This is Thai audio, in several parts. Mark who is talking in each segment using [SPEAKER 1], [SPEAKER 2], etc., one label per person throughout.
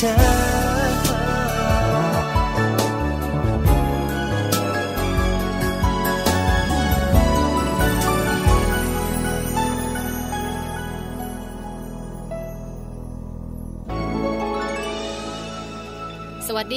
[SPEAKER 1] time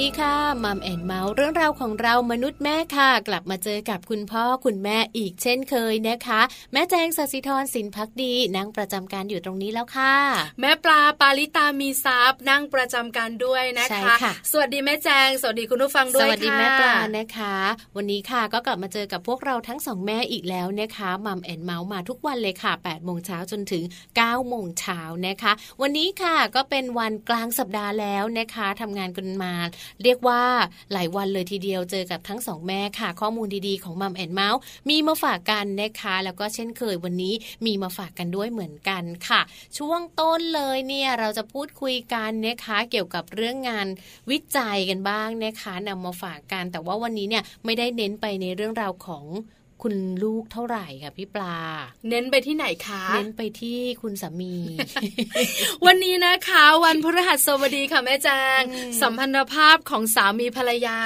[SPEAKER 2] ดีค่ะมัมแอนเมาส์เรื่องราวของเรามนุษย์แม่ค่ะ กลับมาเจอกับคุณพ่อคุณแม่อีกเช่นเคยนะคะ แม่แจงสัสิธรสินพักดีนั่งประจำการอยู่ตรงนี้แล้วค่ะ
[SPEAKER 3] แม่ปลาปาลิตามีซับนั่งประจำการด้วยนะคะคะสวัสดีแม่แจง สวัสดีคุณผู้ฟังด้วย
[SPEAKER 2] สวัสดีแม่ปลานะคะ วันนี้ค่ะก็กลับมาเจอกับพวกเราทั้งสองแม่อีกแล้วนะคะ Mom and Mouth มาทุกวันเลยค่ะ8ปดโมงเช้าจนถึง9ก้าโมงเช้านะคะ วันนี้ค่ะก็เป็นวันกลางสัปดาห์แล้วนะคะทำงานกันมาเรียกว่าหลายวันเลยทีเดียวเจอกับทั้งสองแม่ค่ะ ข้อมูลดีๆของ Mom and Mouth มีมาฝากกันนะคะ แล้วก็เช่นเคยวันนี้มีมาฝากกันด้วยเหมือนกันค่ะ ช่วงต้นเลยเนี่ยเราจะพูดคุยกันนะคะเกี่ยวกับเรื่องงานวิจัยกันบ้างนะคะนำมาฝากกันแต่ว่าวันนี้เนี่ยไม่ได้เน้นไปในเรื่องราวของ คุณลูกเท่าไหร่ค่ะพี่ปลา
[SPEAKER 3] เน้นไปที่ไหนคะ
[SPEAKER 2] เน้นไปที่คุณสามี
[SPEAKER 3] วันนี้นะคะ วันพฤหัสบดีค่ะแม่แจงสัมพันธภาพของสามีภรรยา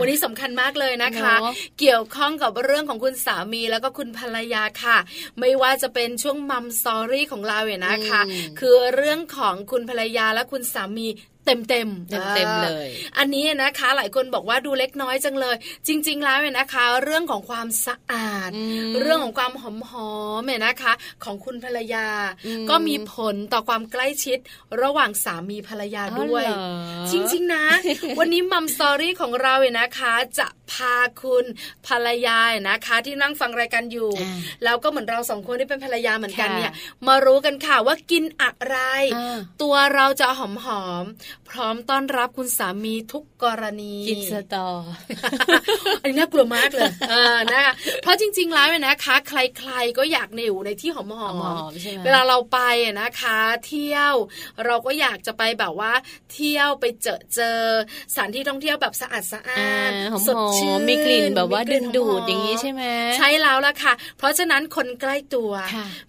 [SPEAKER 3] วันนี้สำคัญมากเลยนะคะ เกี่ยวข้องกับเรื่องของคุณสามีแล้วก็คุณภรรยาค่ะ ไม่ว่าจะเป็นช่วงมัมสอรี่ของเราเนี่ยนะคะ คือเรื่องของคุณภรรยาและคุณสามี เต็มเต็ม
[SPEAKER 2] เต็มเลย
[SPEAKER 3] อันนี้นะคะ หลายคนบอกว่าดูเล็กน้อยจังเลย จริง ๆ แล้วเนี่ยนะคะ เรื่องของความสะอาด เรื่องของความหอมหอมเนี่ยนะคะ ของคุณภรรยา ก็มีผลต่อความใกล้ชิดระหว่างสามีภรรยาด้วย จริง ๆ นะ วันนี้มัมสตอรี่ของเราเนี่ยนะคะ จะพาคุณภรรยานะคะ ที่นั่งฟังรายการอยู่แล้วก็เหมือนเราสองคนที่เป็นภรรยาเหมือนกันเนี่ย มารู้กันค่ะว่ากินอะไร ตัวเราจะหอมหอมพร้อมต้อนรับคุณสามีทุกกรณี
[SPEAKER 2] กินสตอ
[SPEAKER 3] อันนี้น่ากลัวมากเลยนะคะเพราะจริง ๆ แล้วเนี่ยนะคะ ใคร ๆก็อยากอยู่ในที่หอมๆเวลาเราไปนะคะ เที่ยว เราก็อยากจะไปแบบว่า เที่ยวไปเจอเจอสถานที่ท่องเที่ยวแบบสะอาดสะอาด
[SPEAKER 2] สดชื่นมีกลิ่นแบบว่าดึงดูดอย่างนี้ใช่ไหมใช่
[SPEAKER 3] แล้วล่ะค่ะ เพราะฉะนั้นคนใกล้ตัว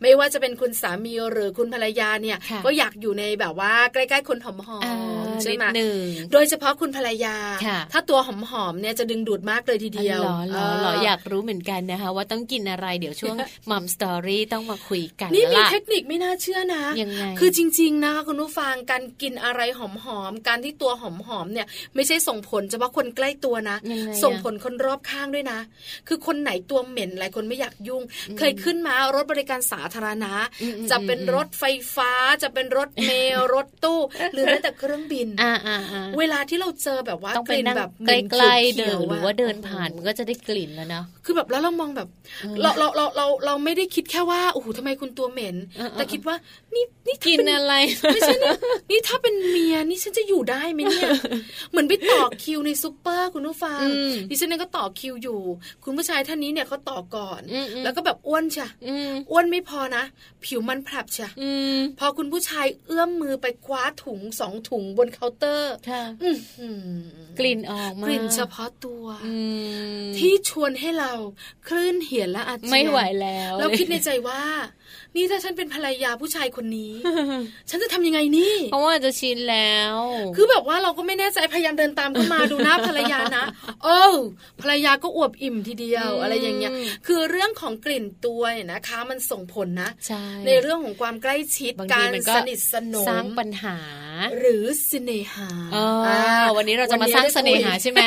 [SPEAKER 3] ไม่ว่าจะเป็นคุณสามีหรือคุณภรรยาเนี่ย ก็อยากอยู่ในแบบว่าใกล้ๆคนหอมใช่ไหมโดยเฉพาะคุณภรรยา ถ้าตัวหอมๆเนี่ยจะดึงดูดมากเลยทีเดียว
[SPEAKER 2] หรอหรออยากรู้เหมือนกันนะคะ ว่าต้องกินอะไรเดี๋ยวช่วงมัมสตอรี่ต้องมาคุยกัน
[SPEAKER 3] นี่มีเทคนิคไม่น่าเชื่อนะ
[SPEAKER 2] ยังไง
[SPEAKER 3] คือจริง ๆ นะคะคุณผู้ฟังการกินอะไรหอมๆการที่ตัวหอมๆเนี่ย ไม่ใช่ส่งผลเฉพาะคนใกล้ตัวนะ ส่งผลคนรอบข้างด้วยนะ คือคนไหนตัวเหม็นหลายคนไม่อยากยุ่ง เคยขึ้นมารถบริการสาธารณะ จะเป็นรถไฟฟ้าจะเป็นรถเมล์รถตู้ หรือแม้แต่เครื่องบินเวลาที่เราเจอแบบว่า
[SPEAKER 2] กลิ่นแบบใกล้ๆเดินหรือว่าเดินผ่านมันก็จะได้กลิ่นแล้วเนาะ
[SPEAKER 3] คือแบบแล้วเรามองแบบเราเราเราเราเราไม่ได้คิดแค่ว่าโอ้โหทำไมคุณตัวเหม็น แต่คิดว่านี่นี่
[SPEAKER 2] กินอะไร
[SPEAKER 3] ไม่ใช่นี่นี่ถ้าเป็นเมียนี่ฉันจะอยู่ได้ไหมเนี่ยเหมือนไปต่อคิวในซูเปอร์คุณผู้ฟังดิฉันเองก็ต่อคิวอยู่ คุณผู้ชายท่านนี้เนี่ยเขาต่อก่อน แล้วก็แบบอ้วนใช่อ้วนไม่พอนะ ผิวมันแผลบใช่พอคุณผู้ชายเอื้อมมือไปคว้าถุงสองถุงบนเคาน์เตอร์
[SPEAKER 2] กลิ่นออกมาก
[SPEAKER 3] ลิ่นเฉพาะตัวที่ชวนให้เราคลื่นเหียนและอาเจียน
[SPEAKER 2] ไม่ไหวแล้ว
[SPEAKER 3] เราคิดในใจว่านี่ถ้าฉันเป็นภรรยาผู้ชายคนนี้ ฉันจะทำยังไงนี่
[SPEAKER 2] เพราะว่าจะชินแล้ว
[SPEAKER 3] คือแบบว่าเราก็ไม่แน่ใจพยายามเดินตามเข้ามาดูหน้าภรรยานะ โอ้ภรรยาก็อวบอิ่มทีเดียว อะไรอย่างเงี้ย คือเรื่องของกลิ่นตัวเนี่ยนะคะ มันส่งผลนะใในเรื่องของความใกล้ชิดการสนิทสน
[SPEAKER 2] มสร้างปัญหา
[SPEAKER 3] หรือเสน่หา
[SPEAKER 2] วันนี้เราจะมาสร้างเสน่หาใช่ไหม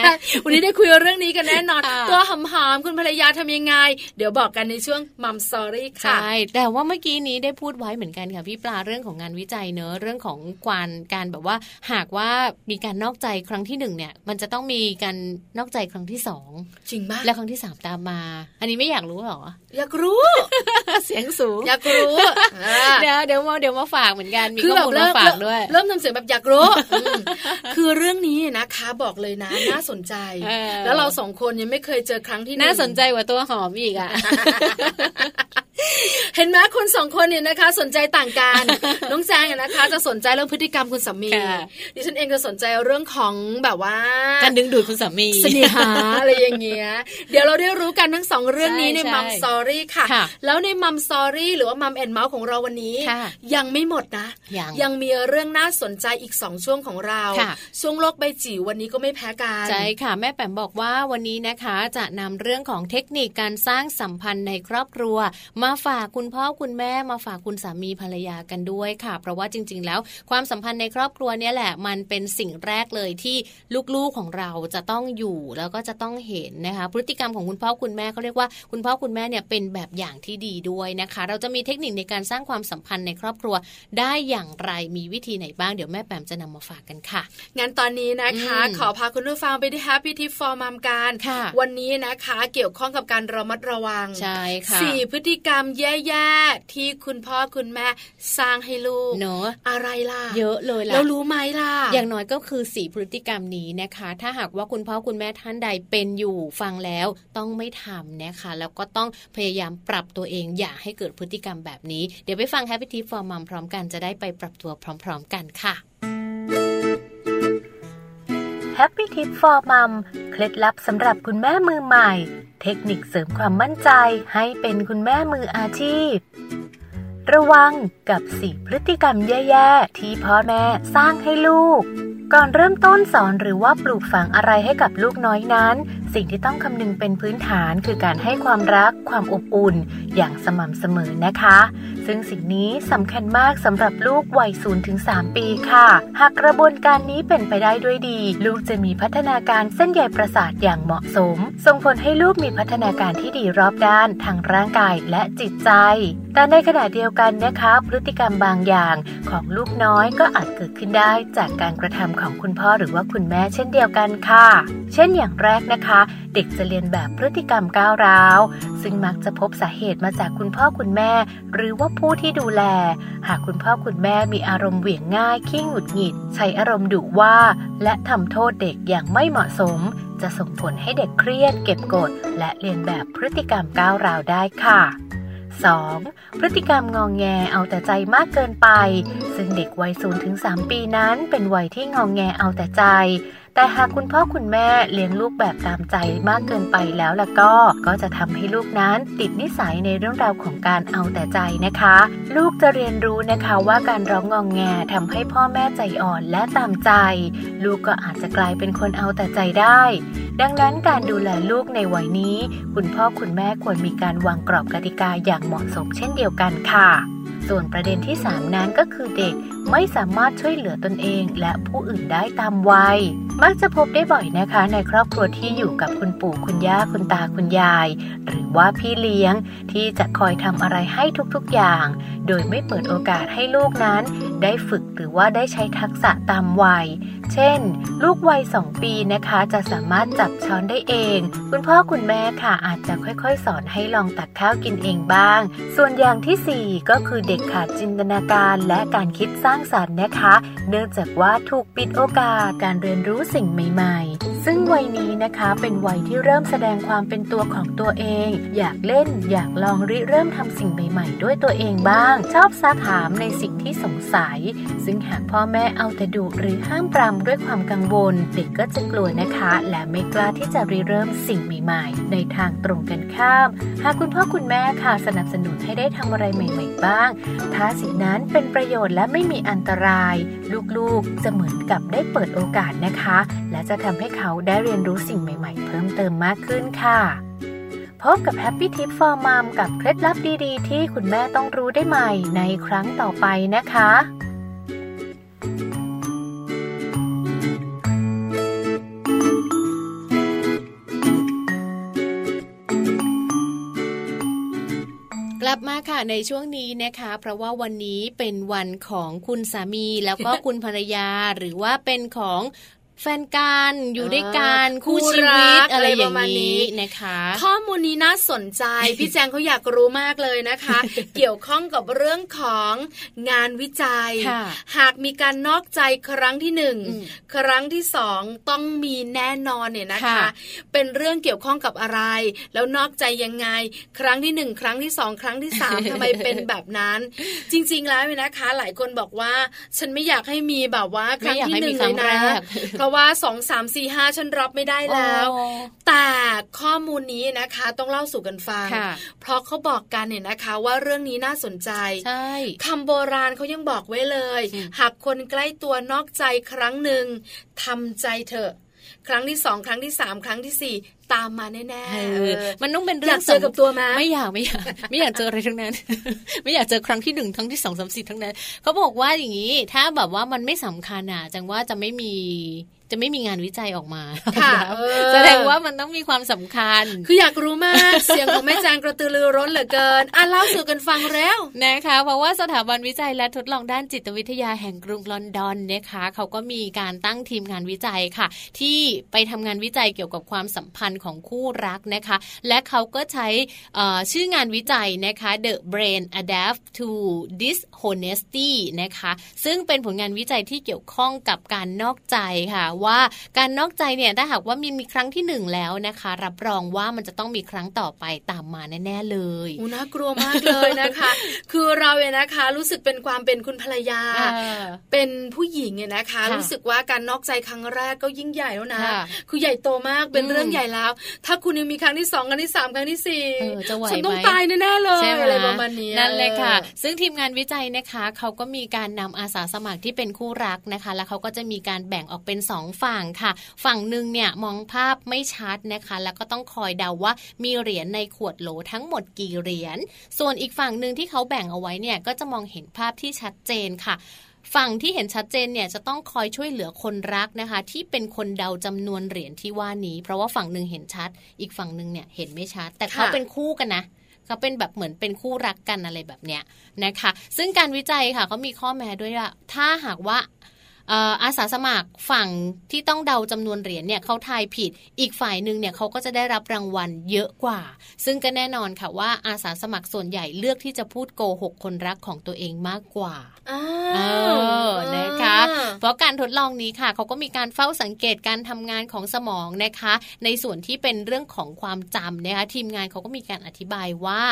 [SPEAKER 3] วันนี้ได้คุยเรื่องนี้กันแน่นอน ตัวหอมๆคุณภรรยาทำยังไง เดี๋ยวบอกกันในช่วงมัมสอรี่ค่ะใช่
[SPEAKER 2] แต่ว่าเมื่อกี้นี้ได้พูดไว้เหมือนกันค่ะพี่ปลาเรื่องของงานวิจัยเนอะเรื่องของการการแบบว่า หากว่ามีการนอกใจครั้งที่หนึ่งเนี่ย มันจะต้องมีการนอกใจครั้งที่สอง
[SPEAKER 3] จริงมาก
[SPEAKER 2] และครั้งที่สามตามมา อันนี้ไม่อยากรู้หรอ
[SPEAKER 3] อยากรู้
[SPEAKER 2] เสียงสูง
[SPEAKER 3] อยากรู้
[SPEAKER 2] เดี๋ยวเดี๋ยวมาเดี๋ยวมาฝากเหมือนกันมีข้อมูลมาฝากด้วย
[SPEAKER 3] เริ่มทำเสียงแบบอยากรู้คือเรื่องนี้นะคะบอกเลยนะน่าสนใจ แล้วเราสองคนยังไม่เคยเจอครั้งที่
[SPEAKER 2] น่าสนใจกว่าตัวหอมอีกอะ
[SPEAKER 3] เห็นไหมคนสองคนเนี่ยนะคะ สนใจต่างกันน้องแจงนะคะ จะสนใจเรื่องพฤติกรรมคุณสามีดิฉันเองจะสนใจเรื่องของแบบว่า
[SPEAKER 2] การดึงดูดคุณสามี
[SPEAKER 3] เสน่หาอะไรอย่างเงี้ยเดี๋ยวเราได้รู้กันทั้งสองเรื่องนี้ในมัมสอรี่ค่ะ แล้วในมัมสอรี่หรือว่ามัมแอนเมาส์ของเราวันนี้ ยังไม่หมดนะ ยังมีเรื่องน่าสนใจอีกสองช่วงของเราช่วงโลกใบจิ๋ววันนี้ก็ไม่แพ้กัน
[SPEAKER 2] ใช่ค่ะ แม่แปมบอกว่าวันนี้นะคะจะนำเรื่องของเทคนิคการสร้างสัมพันธ์ในครอบครัวมาฝากคุณพ่อคุณแม่มาฝากคุณสามีภรรยากันด้วยค่ะ เพราะว่าจริง ๆ แล้วความสัมพันธ์ในครอบครัวนี้แหละ มันเป็นสิ่งแรกเลยที่ลูกๆของเราจะต้องอยู่แล้วก็จะต้องเห็นนะคะพฤติกรรมของคุณพ่อคุณแม่เขาเรียกว่าคุณพ่อคุณแม่เนี่ยเป็นแบบอย่างที่ดีด้วยนะคะ เราจะมีเทคนิคในการสร้างความสัมพันธ์ในครอบครัว ได้อย่างไรมีวิธีไหนบ้างเดี๋ยวแม่แปมจะนำมาฝากกันค่ะ
[SPEAKER 3] งั้นตอนนี้นะคะ ขอพาคุณผู้ฟังไปที่ Happy Tip for Mom กันวันนี้นะคะ เกี่ยวข้องกับการระมัดระวัง
[SPEAKER 2] ใช่ค่ะ
[SPEAKER 3] สี่พฤติกรรมแย่ๆที่คุณพ่อคุณแม่สร้างให้ลูก
[SPEAKER 2] เนาะ
[SPEAKER 3] อะไรล่ะ
[SPEAKER 2] เยอะเลยล่ะ
[SPEAKER 3] เรารู้ไหมล่ะ
[SPEAKER 2] อย่างน้อยก็คือสีพฤติกรรมนี้นะคะ ถ้าหากว่าคุณพ่อคุณแม่ท่านใดเป็นอยู่ฟังแล้วต้องไม่ทำนะคะ แล้วก็ต้องพยายามปรับตัวเองอย่าให้เกิดพฤติกรรมแบบนี้ เดี๋ยวไปฟัง Happy Tip for Mom พร้อมกันจะได้ไปปรับตัวพร้อม ๆ กันค่ะ Happy Tip for Mom เคล็ดลับสำหรับคุณแม่มือใหม่ เทคนิคเสริมความมั่นใจให้เป็นคุณแม่มืออาชีพ ระวังกับสี่พฤติกรรมแย่ๆ ที่พ่อแม่สร้างให้ลูก ก่อนเริ่มต้นสอนหรือว่าปลูกฝังอะไรให้กับลูกน้อยนั้น สิ่งที่ต้องคำนึงเป็นพื้นฐานคือการให้ความรักความอบอุ่น อย่างสม่ำเสมอนะคะ ซึ่งสิ่งนี้สำคัญมากสำหรับลูกวัย0ถึง3ปีค่ะ หากกระบวนการนี้เป็นไปได้ด้วยดี ลูกจะมีพัฒนาการเส้นใยประสาทอย่างเหมาะสม ส่งผลให้ลูกมีพัฒนาการที่ดีรอบด้านทางร่างกายและจิตใจ แต่ในขณะเดียวกันนะคะ พฤติกรรมบางอย่างของลูกน้อยก็อาจเกิดขึ้นได้จากการกระทำของคุณพ่อหรือว่าคุณแม่เช่นเดียวกันค่ะ เช่นอย่างแรกนะคะ เด็กจะเรียนแบบพฤติกรรมก้าวร้าว ซึ่งมักจะพบสาเหตุมาจากคุณพ่อคุณแม่ หรือว่าผู้ที่ดูแล หากคุณพ่อคุณแม่มีอารมณ์เหวี่ยงง่ายขี้หงุดหงิด ใช้อารมณ์ดุว่า และทำโทษเด็กอย่างไม่เหมาะสม จะส่งผลให้เด็กเครียด เก็บกด และเรียนแบบพฤติกรรมก้าวร้าวได้ค่ะ 2. พฤติกรรมงองแงเอาแต่ใจมากเกินไป ซึ่งเด็กวัย0ถึง3ปีนั้นเป็นวัยที่งองแงเอาแต่ใจ แต่หากคุณพ่อคุณแม่เลี้ยงลูกแบบตามใจมากเกินไปแล้วล่ะก็ ก็จะทำให้ลูกนั้นติดนิสัยในเรื่องราวของการเอาแต่ใจนะคะ ลูกจะเรียนรู้นะคะว่าการร้องงองแงทำให้พ่อแม่ใจอ่อนและตามใจ ลูกก็อาจจะกลายเป็นคนเอาแต่ใจได้ ดังนั้นการดูแลลูกในวัยนี้ คุณพ่อคุณแม่ควรมีการวางกรอบกติกาอย่างเหมาะสมเช่นเดียวกันค่ะ ส่วนประเด็นที่ 3 นั้นก็คือเด็ก ไม่สามารถช่วยเหลือตนเองและผู้อื่นได้ตามวัย มักจะพบได้บ่อยนะคะ ในครอบครัวที่อยู่กับคุณปู่คุณย่าคุณตาคุณยาย หรือว่าพี่เลี้ยงที่จะคอยทำอะไรให้ทุกๆอย่าง โดยไม่เปิดโอกาสให้ลูกนั้น ได้ฝึกหรือว่าได้ใช้ทักษะตามวัย เช่น ลูกวัย 2 ปีนะคะ จะสามารถจับช้อนได้เอง คุณพ่อคุณแม่ค่ะอาจจะค่อยๆ สอนให้ลองตักข้าวกินเองบ้าง ส่วนอย่างที่ 4 ก็คือเด็กขาดจินตนาการและการคิดสร้างสรรค์นะคะ เนื่องจากว่าถูกปิดโอกาสการเรียนรู้สิ่งใหม่ ๆ ซึ่งวัยนี้นะคะเป็นวัยที่เริ่มแสดงความเป็นตัวของตัวเอง อยากเล่นอยากลองริเริ่มทำสิ่งใหม่ ๆ ด้วยตัวเองบ้าง ชอบซักถามในสิ่งที่สงสัย ซึ่งหากพ่อแม่เอาแต่ดุหรือห้ามปรามด้วยความกังวล เด็กก็จะกลัวนะคะ และไม่กล้าที่จะริเริ่มสิ่งใหม่ ๆ ในทางตรงกันข้าม หากคุณพ่อคุณแม่ค่ะสนับสนุนให้ได้ทำอะไรใหม่ ๆ บ้าง ถ้าสิ่งนั้นเป็นประโยชน์และไม่มีอันตราย ลูกๆจะเหมือนกับได้เปิดโอกาสนะคะ และจะทำให้เขาได้เรียนรู้สิ่งใหม่ๆ เพิ่มเติมมากขึ้นค่ะพบกับ Happy Tip for Mom กับเคล็ดลับดีๆ ที่คุณแม่ต้องรู้ได้ใหม่ในครั้งต่อไปนะคะ
[SPEAKER 4] ลับมาค่ะในช่วงนี้นะคะ เพราะว่าวันนี้เป็นวันของคุณสามีแล้วก็คุณภรรยาหรือว่าเป็นของ แฟนกันอยู่ด้วยกันคู่ชีวิตอะไรอย่างนี้นะคะ
[SPEAKER 3] ข้อมูลนี้น่าสนใจ พี่แจงเขาอยากรู้มากเลยนะคะ เกี่ยวข้องกับเรื่องของงานวิจัย
[SPEAKER 4] ค่ะ
[SPEAKER 3] หากมีการนอกใจครั้งที่หนึ่ง
[SPEAKER 4] อืม
[SPEAKER 3] ครั้งที่สองต้องมีแน่นอนเนี่ยนะคะ
[SPEAKER 4] ค่ะ
[SPEAKER 3] เป็นเรื่องเกี่ยวข้องกับอะไร แล้วนอกใจยังไง ครั้งที่หนึ่งครั้งที่สองครั้งที่สามทำไมเป็นแบบนั้น จริง ๆ แล้วเนี่ยนะคะ หลายคนบอกว่า ฉันไม่อยากให้มีแบบว่าครั้ง
[SPEAKER 4] ไม่อยาก
[SPEAKER 3] ที่
[SPEAKER 4] ให้
[SPEAKER 3] ห
[SPEAKER 4] มี
[SPEAKER 3] นึ่ง
[SPEAKER 4] ค
[SPEAKER 3] เล
[SPEAKER 4] รั้
[SPEAKER 3] ย
[SPEAKER 4] ง
[SPEAKER 3] นะ
[SPEAKER 4] แรก
[SPEAKER 3] เพราะว่าสองสามสี่ห้าฉันรับไม่ได้แล้ว
[SPEAKER 4] โอ้
[SPEAKER 3] แต่ข้อมูลนี้นะคะต้องเล่าสู่กันฟัง
[SPEAKER 4] ค่ะ
[SPEAKER 3] เพราะเขาบอกกันเนี่ยนะคะว่าเรื่องนี้น่าสนใจ
[SPEAKER 4] ใช่
[SPEAKER 3] คำโบราณเขายังบอกไว้เลย
[SPEAKER 4] อืม
[SPEAKER 3] หากคนใกล้ตัวนอกใจครั้งหนึ่งทำใจเถอะครั้งที่สองครั้งที่สามครั้งที่สี่ ตามมาแน่ๆ
[SPEAKER 4] เอ
[SPEAKER 3] เอ
[SPEAKER 4] อ
[SPEAKER 3] อ
[SPEAKER 4] มันต้องเป็น
[SPEAKER 3] อ
[SPEAKER 4] เรื่
[SPEAKER 3] ยา
[SPEAKER 4] อง
[SPEAKER 3] กเจอกับตัวไหม
[SPEAKER 4] ไม่อยากไม่อยากไม่อยากเจออะไรทั้งนั้น ไม่อยากเจอครั้งที่หนึ่งครั้งที่สองสามสี่ทั้งนั้นเขาบอกว่าอย่างนี้ ถ้าแบบว่ามันไม่สำคัญอะจังว่าจะไม่มีจะไม่มีงานวิจัยออกมา
[SPEAKER 3] ค่ะ
[SPEAKER 4] น
[SPEAKER 3] เออ
[SPEAKER 4] แสดงว่ามันต้องมีความสำคัญ
[SPEAKER 3] คืออยากรู้มาก เสียงของแม่แจงกระตือรือร้นเหลือเกิน อะเล่าสู่กันฟังแล้ว
[SPEAKER 4] นะคะ เพราะว่าสถาบันวิจัยและทดลองด้านจิตวิทยาแห่งกรุงลอนดอนนะคะเขาก็มีการตั้งทีมงานวิจัยค่ะ ที่ไปทำงานวิจัยเกี่ยวกับความสัมพันธ์
[SPEAKER 2] ของคู่รักนะคะ และเขาก็ใช้ชื่องานวิจัยนะคะ The Brain Adapt to Dishonesty นะคะ ซึ่งเป็นผลงานวิจัยที่เกี่ยวข้องกับการนอกใจค่ะ ว่าการนอกใจเนี่ยถ้าหากว่ามีมีครั้งที่หนึ่งแล้วนะคะ รับรองว่ามันจะต้องมีครั้งต่อไปตามมาแน่ๆเลย
[SPEAKER 3] อูน่ากลัวมากเลยนะคะ คือเราเนี่ยนะคะรู้สึกเป็นความเป็นคุณภรรยา เป็นผู้หญิงเนี่ยนะคะ รู้สึกว่าการนอกใจครั้งแรกก็ยิ่งใหญ่แล้วนะ คือใหญ่โตมากเป็นเรื่องใหญ่แล้วถ้าคุณยังมีครั้งที่สองครั้งที่สามครั้งที่สี่ฉันต้องตายแน่ๆเลยอะไรประมาณนี้
[SPEAKER 2] นั่นเลยค่ะ ซึ่งทีมงานวิจัยนะคะเขาก็มีการนำอาสาสมัครที่เป็นคู่รักนะคะ แล้วเขาก็จะมีการแบ่งออกเป็นสองฝั่งค่ะ ฝั่งหนึ่งเนี่ยมองภาพไม่ชัดนะคะ แล้วก็ต้องคอยเดาว่ามีเหรียญในขวดโหลทั้งหมดกี่เหรียญส่วนอีกฝั่งหนึ่งที่เขาแบ่งเอาไว้เนี่ยก็จะมองเห็นภาพที่ชัดเจนค่ะ ฝั่งที่เห็นชัดเจนเนี่ยจะต้องคอยช่วยเหลือคนรักนะคะ ที่เป็นคนเดาจำนวนเหรียญที่ว่านี้ เพราะว่าฝั่งหนึ่งเห็นชัด อีกฝั่งหนึ่งเนี่ยเห็นไม่ชัด แต่เขาเป็นคู่กันนะเขาเป็นแบบเหมือนเป็นคู่รักกันอะไรแบบเนี้ยนะคะ ซึ่งการวิจัยค่ะเขามีข้อแม้ด้วยว่าถ้าหากว่า อาสาสมัครฝั่งที่ต้องเดาจำนวนเหรียญเนี่ยเขาทายผิด อีกฝ่ายหนึ่งเนี่ยเขาก็จะได้รับรางวัลเยอะกว่า ซึ่งก็แน่นอนค่ะว่าอาสาสมัครส่วนใหญ่เลือกที่จะพูดโกหกคนรักของตัวเองมากกว่า
[SPEAKER 3] เอ
[SPEAKER 2] อนะคะ เพราะการทดลองนี้ค่ะเขาก็มีการเฝ้าสังเกตการทำงานของสมองนะคะ ในส่วนที่เป็นเรื่องของความจำนะคะทีมงานเขาก็มีการอธิบายว่า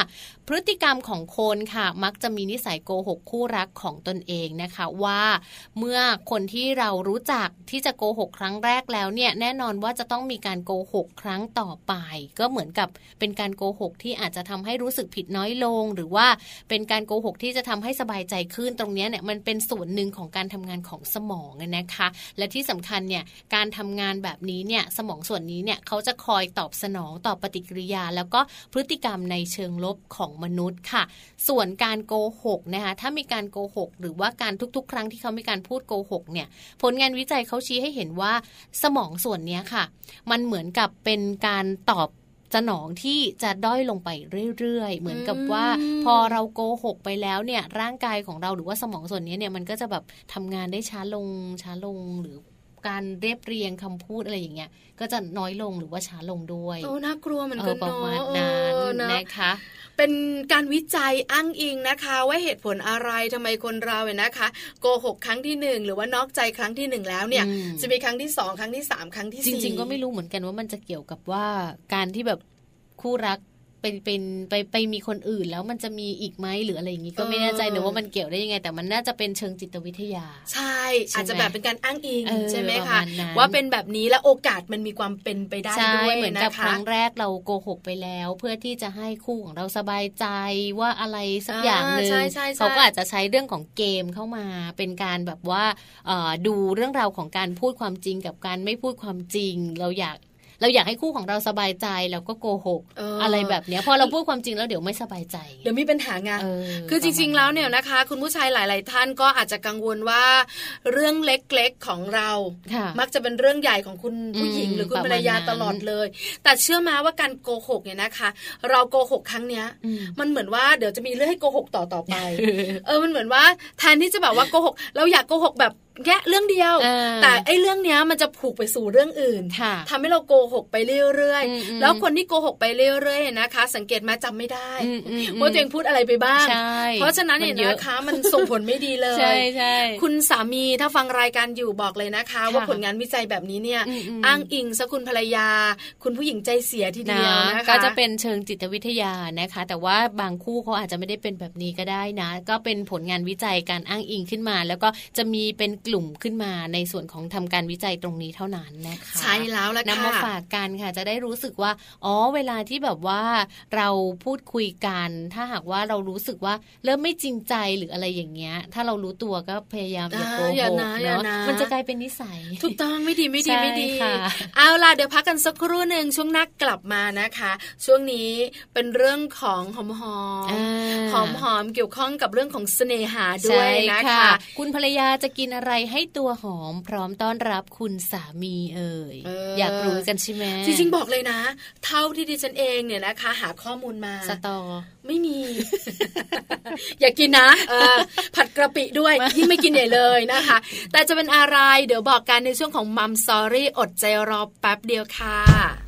[SPEAKER 2] พฤติกรรมของคนค่ะ มักจะมีนิสัยโกหกคู่รักของตนเองนะคะว่า เมื่อคนที่เรารู้จักที่จะโกหกครั้งแรกแล้วเนี่ยแน่นอนว่าจะต้องมีการโกหกครั้งต่อไป ก็เหมือนกับเป็นการโกหกที่อาจจะทำให้รู้สึกผิดน้อยลง หรือว่าเป็นการโกหกที่จะทำให้สบายใจขึ้นตรงนี้เนี่ยมันเป็นส่วนหนึ่งของการทำงานของสมองนะคะ และที่สำคัญเนี่ยการทำงานแบบนี้เนี่ยสมองส่วนนี้เนี่ยเขาจะคอยตอบสนองต่อปฏิกิริยา แล้วก็พฤติกรรมในเชิงลบของมนุษย์ค่ะ ส่วนการโกหกนะคะถ้ามีการโกหก หรือว่าการทุกๆ ครั้งที่เขามีการพูดโกหกเนี่ยผลงานวิจัยเขาชี้ให้เห็นว่าสมองส่วนนี้ค่ะ มันเหมือนกับเป็นการตอบสนองที่จะด้อยลงไปเรื่อยๆ เหมือนกับว่าพอเราโกหกไปแล้วเนี่ยร่างกายของเราหรือว่าสมองส่วนนี้เนี่ยมันก็จะแบบทำงานได้ช้าลงช้าลงหรือ การเรียบเรียงคำพูดอะไรอย่างเงี้ยก็จะน้อยลงหรือว่าช้าลงด้วย
[SPEAKER 3] โอ้น่ากลัวเหมือนกัน
[SPEAKER 2] เนาะประมาณนั้นนะคะ
[SPEAKER 3] เป็นการวิจัยอ้างอิงนะคะ ว่าเหตุผลอะไรทำไมคนเราเนี่ยนะคะโกหกครั้งที่หนึ่งหรือว่านอกใจครั้งที่หนึ่งแล้วเนี่ย จะมีครั้งที่สองครั้งที่สามครั้งที่สี่
[SPEAKER 2] จริง ๆ ก็ไม่รู้เหมือนกันว่ามันจะเกี่ยวกับว่าการที่แบบคู่รัก เป็นเป็นไปไปมีคนอื่นแล้วมันจะมีอีกไหมหรืออะไรอย่างนี้ก็ไม่แน่ใจนะว่ามันเกี่ยวได้ยังไง แต่มันน่าจะเป็นเชิงจิตวิทยา
[SPEAKER 3] ใช่ อาจจะแบบเป็นการอ้างอิงใช่ไหมคะว่าเป็นแบบนี้แล้วโอกาสมันมีความเป็นไปได้ด้วย
[SPEAKER 2] เหมือนกับครั้งแรกเราโกหกไปแล้ว เพื่อที่จะให้คู่ของเราสบายใจว่าอะไรสักอย่างหนึ่งเขาก็อาจจะใช้เรื่องของเกมเข้ามา เป็นการแบบว่าดูเรื่องราวของการพูดความจริงกับการไม่พูดความจริง เราอยาก เราอยากให้คู่ของเราสบายใจเราก็โกหกอะไรแบบเนี้ยพอเราพูดความจริงแล้วเดี๋ยวไม่สบายใจ
[SPEAKER 3] เดี๋ยวมีปัญหางานคือจริง ๆ แล้วเนี่ยนะคะ คุณผู้ชายหลาย ๆ ท่านก็อาจจะกังวลว่า เรื่องเล็กๆของเรา มักจะเป็นเรื่องใหญ่ของคุณผู้หญิงหรือคุณภรรยาตลอดเลย แต่เชื่อมาว่าการโกหกเนี่ยนะคะ เราโกหกครั้งเนี้ย มันเหมือนว่าเดี๋ยวจะมีเรื่องให้โกหกต่อต่อไป เออมันเหมือนว่าแทนที่จะแบบว่าโกหกเราอยากโกหกแบบ แค่เรื่องเดียว แต่ไอ้เรื่องเนี้ยมันจะผูกไปสู่เรื่องอื่นทำให้เราโกหกไปเรื่อยๆ แล้วคนที่โกหกไปเรื่อยๆนะคะ สังเกตมาจำไม่ได้ว่าตัวเองพูดอะไรไปบ้าง เพราะฉะนั้นเนี่ยนะคะมันส่งผลไม่ดีเลยใช่ใช่คุณสามีถ้าฟังรายการอยู่บอกเลยนะคะ ว่าผลงานวิจัยแบบนี้เนี่ยอ้างอิงซะคุณภรรยา คุณผู้หญิงใจเสียทีเดียวนะคะ
[SPEAKER 2] ก็จะเป็นเชิงจิตวิทยานะคะ แต่ว่าบางคู่เขาอาจจะไม่ได้เป็นแบบนี้ก็ได้นะ ก็เป็นผลงานวิจัยการอ้างอิงขึ้นมา แล้วก็จะมีเป็นกลุ่มขึ้นมาในส่วนของทำการวิจัยตรงนี้เท่านั้นนะคะใช่
[SPEAKER 3] แล้วละค่ะ
[SPEAKER 2] นำมาฝากกันค่ะจะได้รู้สึกว่า อ๋อเวลาที่แบบว่าเราพูดคุยกัน ถ้าหากว่าเรารู้สึกว่าเริ่มไม่จริงใจหรืออะไรอย่างเงี้ย ถ้าเรารู้ตัวก็พยายามอย่าโกหกเนาะมันจะกลายเป็นนิสัย
[SPEAKER 3] ถูกต้องไม่ดีไม่ดีไม่ดีเอาล่ะเดี๋ยวพักกันสักครู่หนึ่งช่วงนักกลับมานะคะ ช่วงนี้เป็นเรื่องของหอมหอมหอมหอมเกี่ยวข้องกับเรื่องของเสน่หาด้วยนะคะ
[SPEAKER 2] คุณภรรยาจะกินอะไรให้ตัวหอมพร้อมต้อนรับคุณสามีเอ่ยอยากรู้กันใช่ไหม
[SPEAKER 3] จริงๆบอกเลยนะ เท่าที่ดิฉันเองเนี่ยนะคะ หาข้อมูลมา
[SPEAKER 2] สตอ
[SPEAKER 3] ไม่มี อยากกินนะผัดกระปิด้วยยิ่งไม่กินใหญ่เลยนะคะ แต่จะเป็นอะไร เดี๋ยวบอกกันในช่วงของมัมซอรี่อดใจรอแป๊บเดียวค่ะ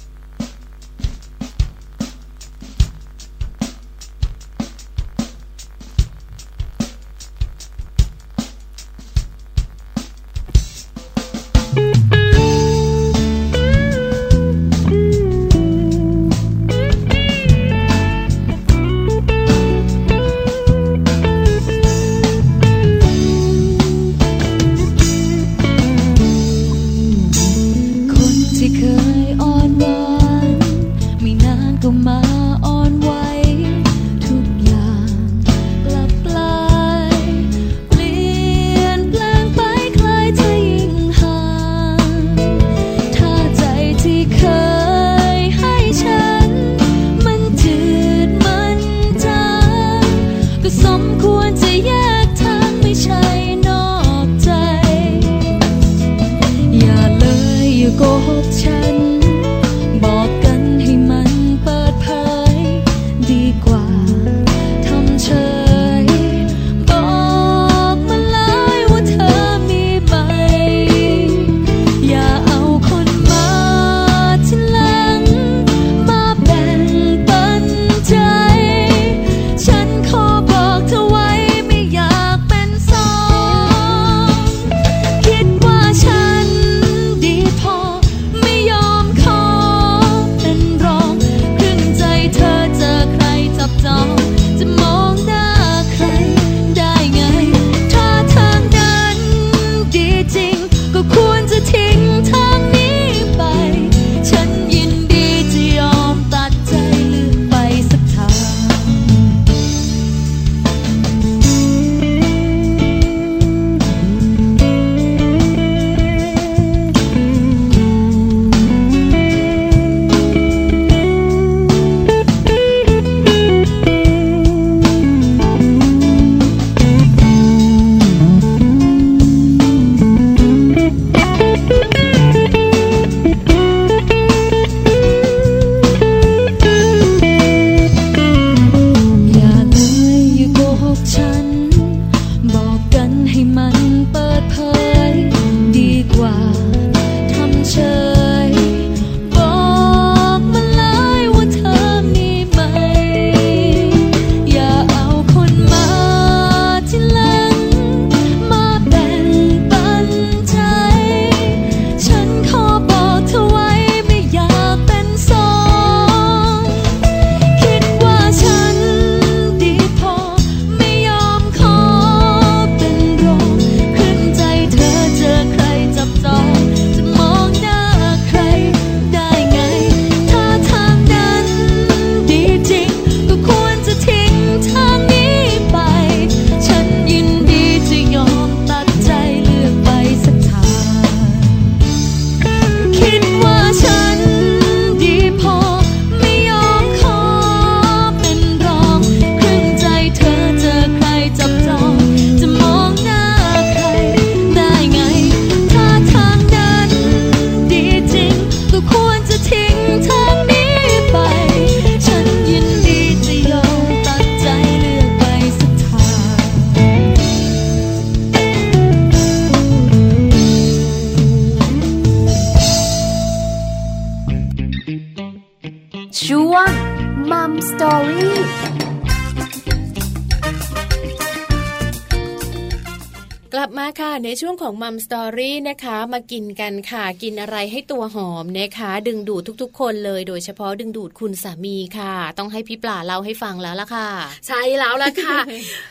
[SPEAKER 5] มั
[SPEAKER 2] มสตอรี่นะคะมากินกันค่ะ กินอะไรให้ตัวหอมนะคะ ดึงดูดทุกๆ คนเลย โดยเฉพาะดึงดูดคุณสามีค่ะ ต้องให้พี่ปลาเล่าให้ฟังแล้วล่ะค่ะ
[SPEAKER 3] ใช่แล้วล่ะค่ะ